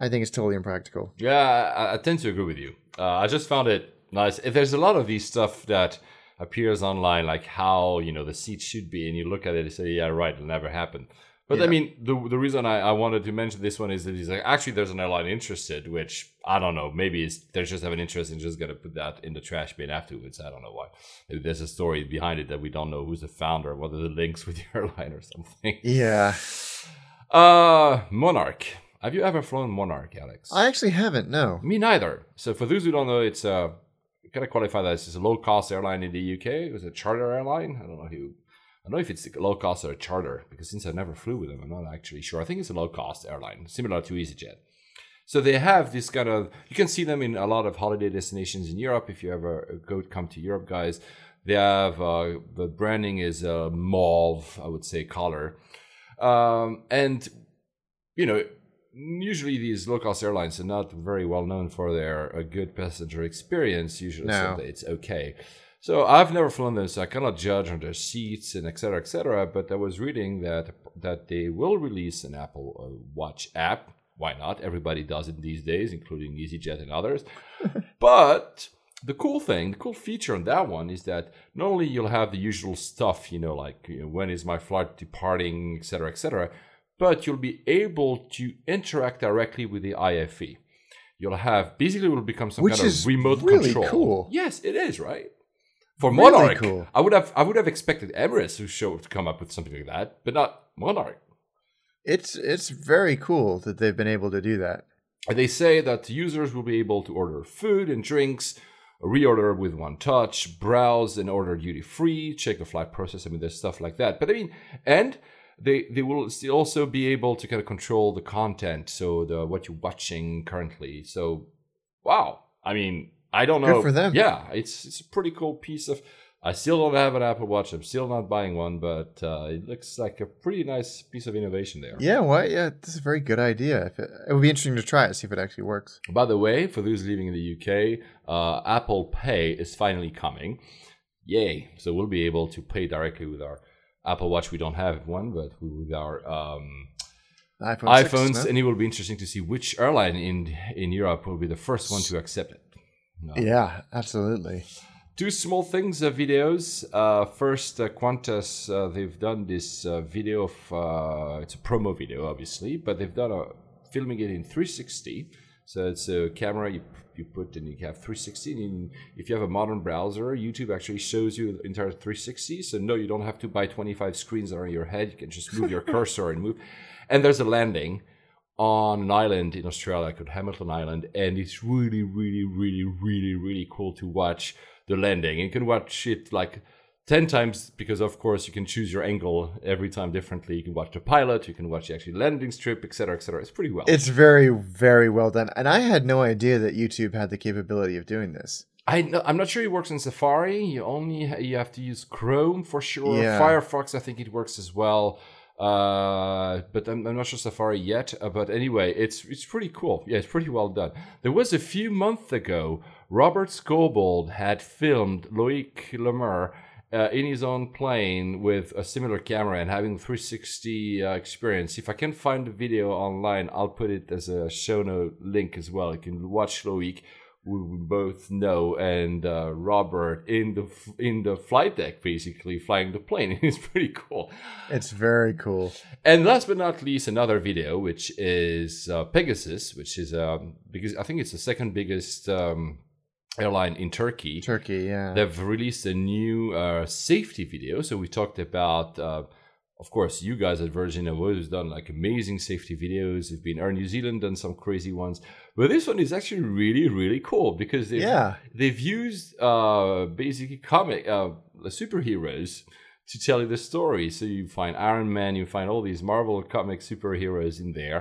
I think it's totally impractical. Yeah, I, I tend to agree with you. Uh, I just found it nice. If there's a lot of these stuff that appears online, like how you know the seat should be, and you look at it and say, "Yeah, right, it'll never happen." But I mean, the the reason I, I wanted to mention this one is that he's like, actually, there's an airline interested, which I don't know. Maybe it's, they just have an interest and just gonna put that in the trash bin afterwards. I don't know why. Maybe there's a story behind it that we don't know who's the founder, what are the links with the airline or something. Yeah, Uh, Monarch. Have you ever flown Monarch, Alex? I actually haven't. No. Me neither. So for those who don't know, it's a gotta qualify that it's a low cost airline in the UK. It was a charter airline. I don't know who. I don't know if it's a low cost or a charter because since I never flew with them, I'm not actually sure. I think it's a low cost airline, similar to EasyJet. So they have this kind of. You can see them in a lot of holiday destinations in Europe. If you ever go come to Europe, guys, they have uh, the branding is a mauve, I would say, color, um, and you know usually these low cost airlines are not very well known for their uh, good passenger experience. Usually, No. so it's okay. So I've never flown them, so I cannot judge on their seats and etc. etc. But I was reading that that they will release an Apple uh, Watch app. Why not? Everybody does it these days, including EasyJet and others. but the cool thing, the cool feature on that one is that not only you'll have the usual stuff, you know, like you know, when is my flight departing, etc., etc., but you'll be able to interact directly with the IFE. You'll have basically it will become some Which kind of remote really control. cool. Yes, it is right. For Really Monarch, cool. I would have I would have expected Emirates to show to come up with something like that, but not Monarch. It's it's very cool that they've been able to do that. They say that users will be able to order food and drinks, reorder with one touch, browse and order duty free, check the flight process. I mean, there's stuff like that. But I mean, and they they will still also be able to kind of control the content, so the what you're watching currently. So, wow. I mean, I don't Good know. for them. Yeah, it's it's a pretty cool piece of. I still don't have an Apple Watch. I'm still not buying one, but uh, it looks like a pretty nice piece of innovation there. Yeah, why? Yeah, this is a very good idea. If it, it would be interesting to try it, see if it actually works. By the way, for those living in the UK, uh, Apple Pay is finally coming. Yay! So we'll be able to pay directly with our Apple Watch. We don't have one, but with our um, iPhone 6, iPhones, no? and it will be interesting to see which airline in in Europe will be the first one to accept it. No. Yeah, absolutely. Two small things, uh, videos. Uh, first, uh, Qantas, uh, they've done this uh, video of, uh, it's a promo video, obviously, but they've done a, filming it in 360. So it's a camera you, you put and you have 360. And if you have a modern browser, YouTube actually shows you the entire 360. So no, you don't have to buy 25 screens that are in your head. You can just move your cursor and move. And there's a landing on an island in Australia called Hamilton Island, and it's really, really, really, really, really cool to watch the landing. You can watch it like 10 times because, of course, you can choose your angle every time differently. You can watch the pilot, you can watch the actual landing strip, etc., etc. It's pretty well. It's very, very well done. And I had no idea that YouTube had the capability of doing this. I I'm not sure it works in Safari. You only you have to use Chrome for sure. Yeah. Firefox, I think it works as well. Uh, but I'm, I'm not sure Safari yet. Uh, but anyway, it's it's pretty cool. Yeah, it's pretty well done. There was a few months ago, Robert Scoble had filmed Loic Le Meur uh, in his own plane with a similar camera and having 360 uh, experience. If I can find the video online, I'll put it as a show note link as well. You can watch Loic we we both know and uh, Robert in the f- in the flight deck basically flying the plane. It's pretty cool. It's very cool. And last but not least, another video which is uh, Pegasus, which is um, because I think it's the second biggest um, airline in Turkey. Turkey, yeah. They've released a new uh, safety video. So we talked about, uh, of course, you guys at Virgin have always done like amazing safety videos. They've been Air New Zealand done some crazy ones, but this one is actually really really cool because they've Yeah. they've used uh, basically comic uh, superheroes to tell you the story. So you find Iron Man, you find all these Marvel comic superheroes in there,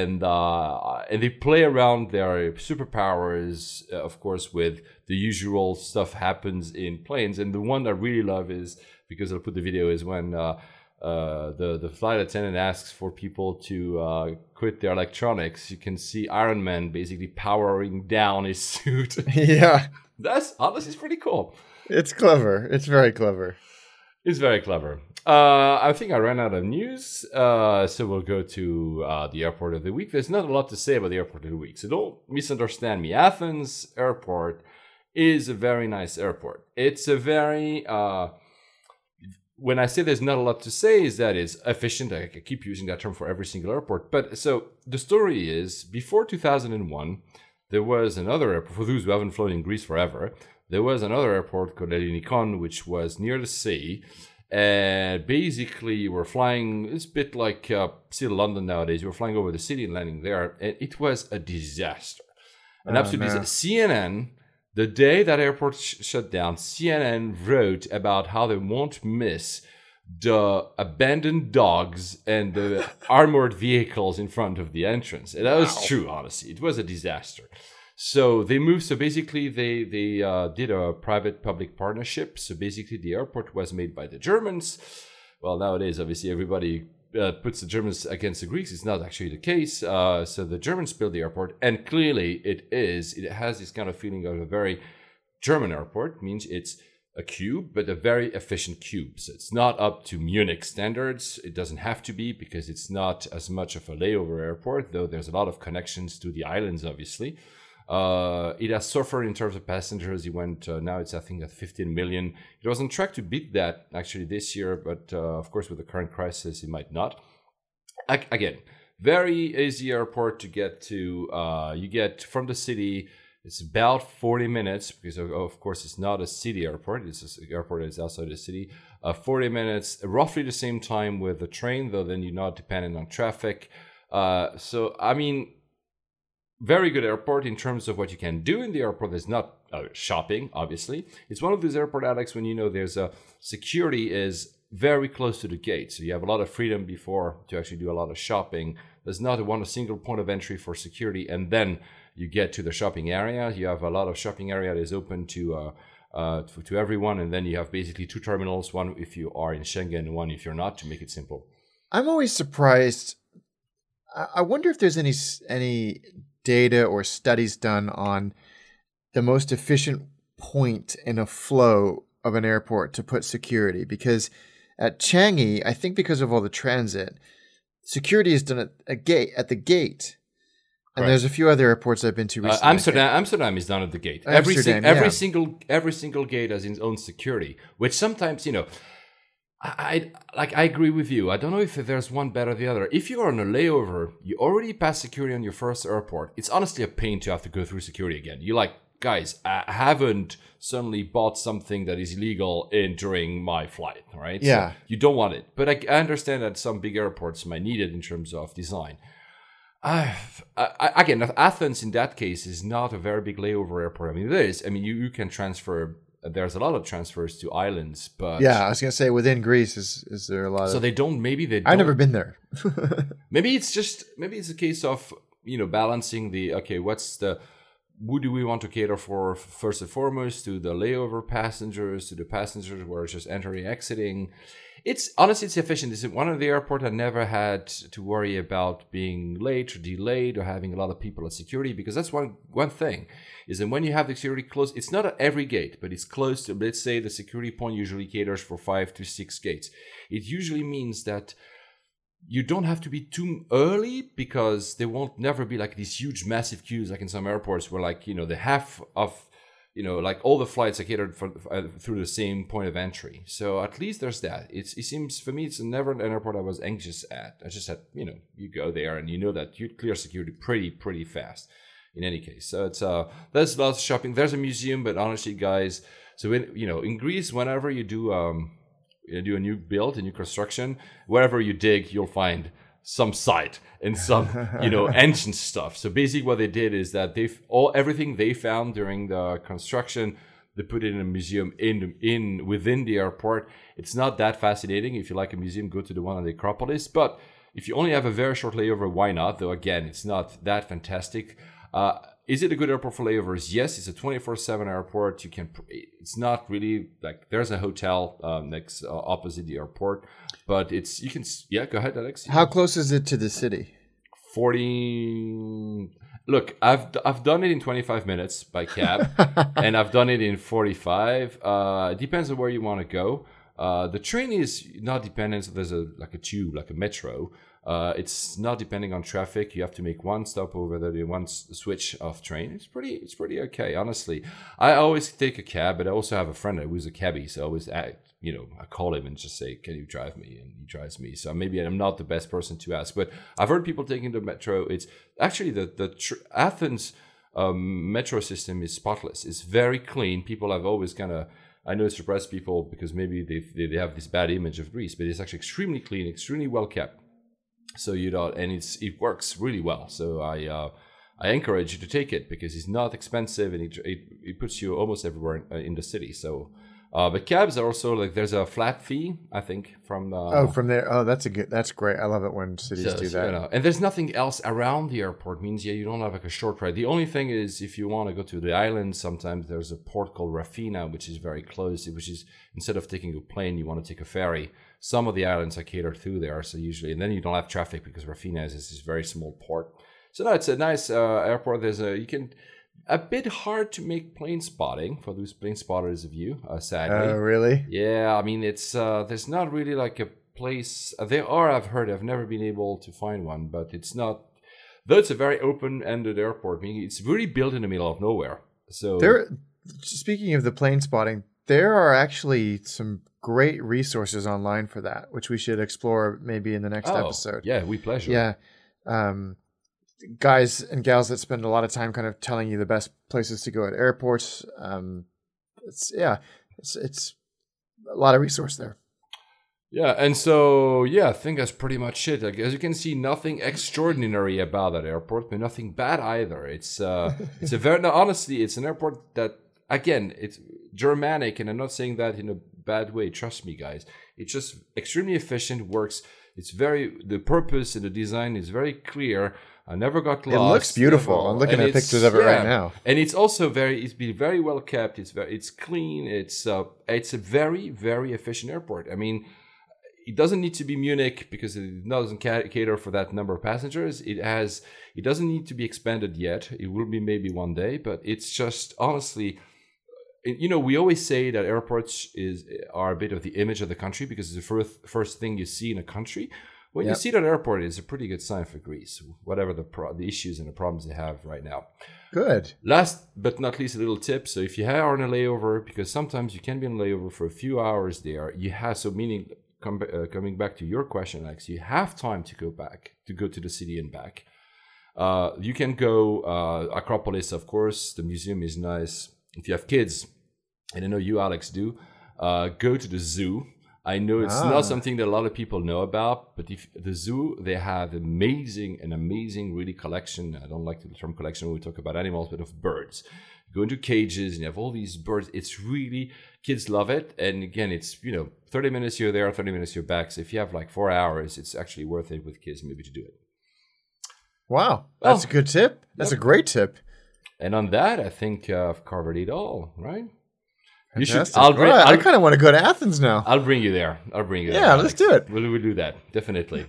and uh, and they play around their superpowers, uh, of course, with the usual stuff happens in planes. And the one I really love is because I'll put the video is when. Uh, uh, the the flight attendant asks for people to uh, quit their electronics. You can see Iron Man basically powering down his suit. yeah. That's honestly it's pretty cool. It's clever. It's very clever. It's very clever. Uh, I think I ran out of news, uh, so we'll go to uh, the airport of the week. There's not a lot to say about the airport of the week, so don't misunderstand me. Athens airport is a very nice airport. It's a very uh, when I say there's not a lot to say, is that it's efficient. I keep using that term for every single airport. But so the story is before 2001, there was another airport. For those who haven't flown in Greece forever, there was another airport called Elinikon, which was near the sea. And basically, you were flying, it's a bit like uh, still London nowadays. You were flying over the city and landing there, and it was a disaster. An Oh, absolute no. disaster. CNN, the day that airport sh- shut down, CNN wrote about how they won't miss the abandoned dogs and the armored vehicles in front of the entrance. And that was true, honestly. It was a disaster. So they moved. So basically, they they uh, did a private-public partnership. So basically, the airport was made by the Germans. Well, nowadays, obviously, everybody uh, puts the Germans against the Greeks. It's not actually the case. Uh, so the Germans built the airport, and clearly it is. It has this kind of feeling of a very German airport. Means it's a cube, but a very efficient cube. So it's not up to Munich standards. It doesn't have to be because it's not as much of a layover airport, though there's a lot of connections to the islands, obviously. Uh, it has suffered in terms of passengers. It went uh, now it's I think at 15 million. It was on track to beat that actually this year, but uh, of course with the current crisis, it might not. I- again, very easy airport to get to. Uh, you get from the city. It's about 40 minutes because of, of course it's not a city airport. It's an airport that's outside the city. Uh, 40 minutes, roughly the same time with the train, though. Then you're not dependent on traffic. Uh, so I mean, very good airport in terms of what you can do in the airport. There's not uh, shopping, obviously. It's one of those airport, Alex, when you know there's a security is very close to the gate, so you have a lot of freedom before to actually do a lot of shopping. There's not a one a single point of entry for security, and then you get to the shopping area. You have a lot of shopping area that is open to. Uh, uh, to, to everyone, and then you have basically two terminals: one if you are in Schengen, one if you're not. To make it simple, I'm always surprised. I wonder if there's any any data or studies done on the most efficient point in a flow of an airport to put security because at Changi, I think because of all the transit, security is done at a gate at the gate. And Correct. there's a few other airports I've been to Uh. Amsterdam, Amsterdam is done at the gate. every Amsterdam, every yeah. single every single gate has its own security, which sometimes you know. I, I like. I agree with you. I don't know if there's one better than the other. If you are on a layover, you already pass security on your first airport. It's honestly a pain to have to go through security again. You're like, guys, I haven't suddenly bought something that is illegal in during my flight, right? So Yeah. you don't want it. But I, I understand that some big airports might need it in terms of design. I, I, again, Athens in that case is not a very big layover airport. I mean, it is. I mean, you, you can transfer. There's a lot of transfers to islands, but yeah, I was gonna say within Greece is is there a lot So of they don't. Maybe they. Don't, I've never been there. Maybe it's just. Maybe it's a case of you know balancing the okay. What's the who do we want to cater for first and foremost to the layover passengers to the passengers who are just entering exiting it's honestly it's efficient. It's one of the airport i never had to worry about being late or delayed or having a lot of people at security because that's one one thing is that when you have the security close it's not at every gate but it's close to let's say the security point usually caters for five to six gates. It usually means that you don't have to be too early because there won't never be like these huge massive queues like in some airports where like you know the half of you know like all the flights are catered for, uh, through the same point of entry. So at least there's that. It's, it seems for me it's never an airport i was anxious at. I just had you know you go there and you know that you clear security pretty pretty fast in any case. So it's uh there's lots of shopping. There's a museum but honestly guys so in you know in greece whenever you do um you do a new build, a new construction, wherever you dig, you'll find some site and some, you know, ancient stuff. So basically, what they did is that they've all everything they found during the construction, they put it in a museum in in within the airport. It's not that fascinating. If you like a museum, go to the one on the Acropolis. But if you only have a very short layover, why not? Though again, it's not that fantastic. Uh, is it a good airport for layovers? Yes, it's a 24/7 airport. You can. It's not really like there's a hotel um, next uh, opposite the airport, but it's you can. Yeah, go ahead, Alex. How close is it to the city? 40 look i've i've done it in 25 minutes by cab and i've done it in 45 uh it depends on where you want to go uh the train is not dependent so there's a like a tube like a metro uh, it's not depending on traffic. You have to make one stop over there, one switch of train. It's pretty, it's pretty okay, honestly. I always take a cab, but I also have a friend who's a cabbie, so I always act, you know, I call him and just say, "Can you drive me?" And he drives me. So maybe I'm not the best person to ask, but I've heard people taking the metro. It's actually the the tr- Athens um, metro system is spotless. It's very clean. People have always kind of I know it surprised people because maybe they they have this bad image of Greece, but it's actually extremely clean, extremely well kept. So you know, and it's it works really well. So I uh, I encourage you to take it because it's not expensive and it it, it puts you almost everywhere in, uh, in the city. So Uh, but cabs are also like there's a flat fee, I think, from uh, Oh, from there. Oh, that's a good. That's great. I love it when cities so- do that. you know, and there's nothing else around the airport. Means yeah, you don't have like a short ride. The only thing is if you want to go to the island, sometimes there's a port called Rafina, which is very close. Which is instead of taking a plane, you want to take a ferry. Some of the islands are catered through there, so usually, and then you don't have traffic because Rafina is this very small port. So no, it's a nice uh, airport. There's a you can a bit hard to make plane spotting for those plane spotters of you, uh, sadly. Oh, really? Yeah, I mean it's uh, there's not really like a place. Uh, there are I've heard. I've never been able to find one, but it's not. Though it's a very open-ended airport, meaning it's really built in the middle of nowhere. So There. Speaking of the plane spotting, there are actually some great resources online for that, which we should explore maybe in the next oh, episode. Yeah, we pleasure. Yeah. Um, guys and gals that spend a lot of time kind of telling you the best places to go at airports. Um, it's yeah, it's it's a lot of resource there. Yeah, and so yeah, I think that's pretty much it. Like, as you can see, nothing extraordinary about that airport, but nothing bad either. It's uh, it's a very no, honestly, it's an airport that again, it's Germanic, and I'm not saying that in a bad way. Trust me, guys. It's just extremely efficient. Works. It's very the purpose and the design is very clear. I never got lost. It looks beautiful. never. I'm looking And at pictures of it right now. and it's also very it's been very well kept it's very it's clean it's uh it's a very very efficient airport i mean it doesn't need to be munich because it doesn't cater for that number of passengers it has it doesn't need to be expanded yet it will be maybe one day but it's just honestly you know we always say that airports is are a bit of the image of the country because it's the first first thing you see in a country when you Yep. see that airport it's a pretty good sign for greece whatever the pro- the issues and the problems they have right now Good. Last but not least, a little tip. So if you are on a layover, because sometimes you can be on a layover for a few hours there, you have so meaning come, uh, coming back to your question, Alex, you have time to go back to go to the city and back. Uh, you can go uh, Acropolis, of course. The museum is nice. If you have kids, and I know you, Alex, do, uh, go to the zoo. I know it's Ah. not something that a lot of people know about, but if the zoo, they have amazing, an amazing, really collection. I don't like the term collection when we talk about animals, but of birds. You go into cages and you have all these birds. It's really kids love it. And again, it's you know, thirty minutes you're there, thirty minutes you're back. So if you have like four hours, it's actually worth it with kids maybe to do it. Wow, that's Oh. a good tip. That's a great tip. And on that, I think uh, I've covered it all, right? You should. I'll bring. right, I kind of want to go to Athens now. I'll bring you there. I'll bring you. there, Yeah, let's do it. We'll, we'll do that definitely.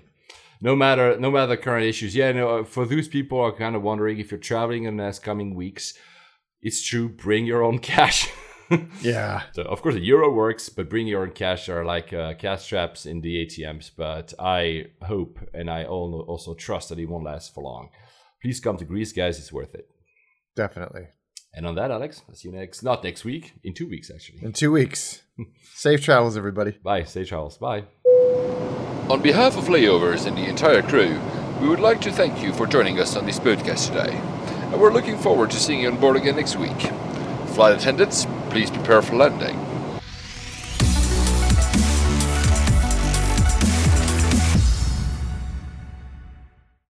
No matter no matter the current issues. Yeah, no. For those people who are kind of wondering if you're traveling in the next coming weeks, it's true. Bring your own cash. Yeah. so of course, the euro works, but bring your own cash are like uh, cash traps in the ATMs. But I hope and I also trust that it won't last for long. Please come to Greece, guys. It's worth it. Definitely. And on that, Alex, I'll see you next, not next week, in two weeks, actually. In two weeks. Safe travels, everybody. Bye. Safe travels. Bye. On behalf of Layovers and the entire crew, we would like to thank you for joining us on this podcast today. And we're looking forward to seeing you on board again next week. Flight attendants, please prepare for landing.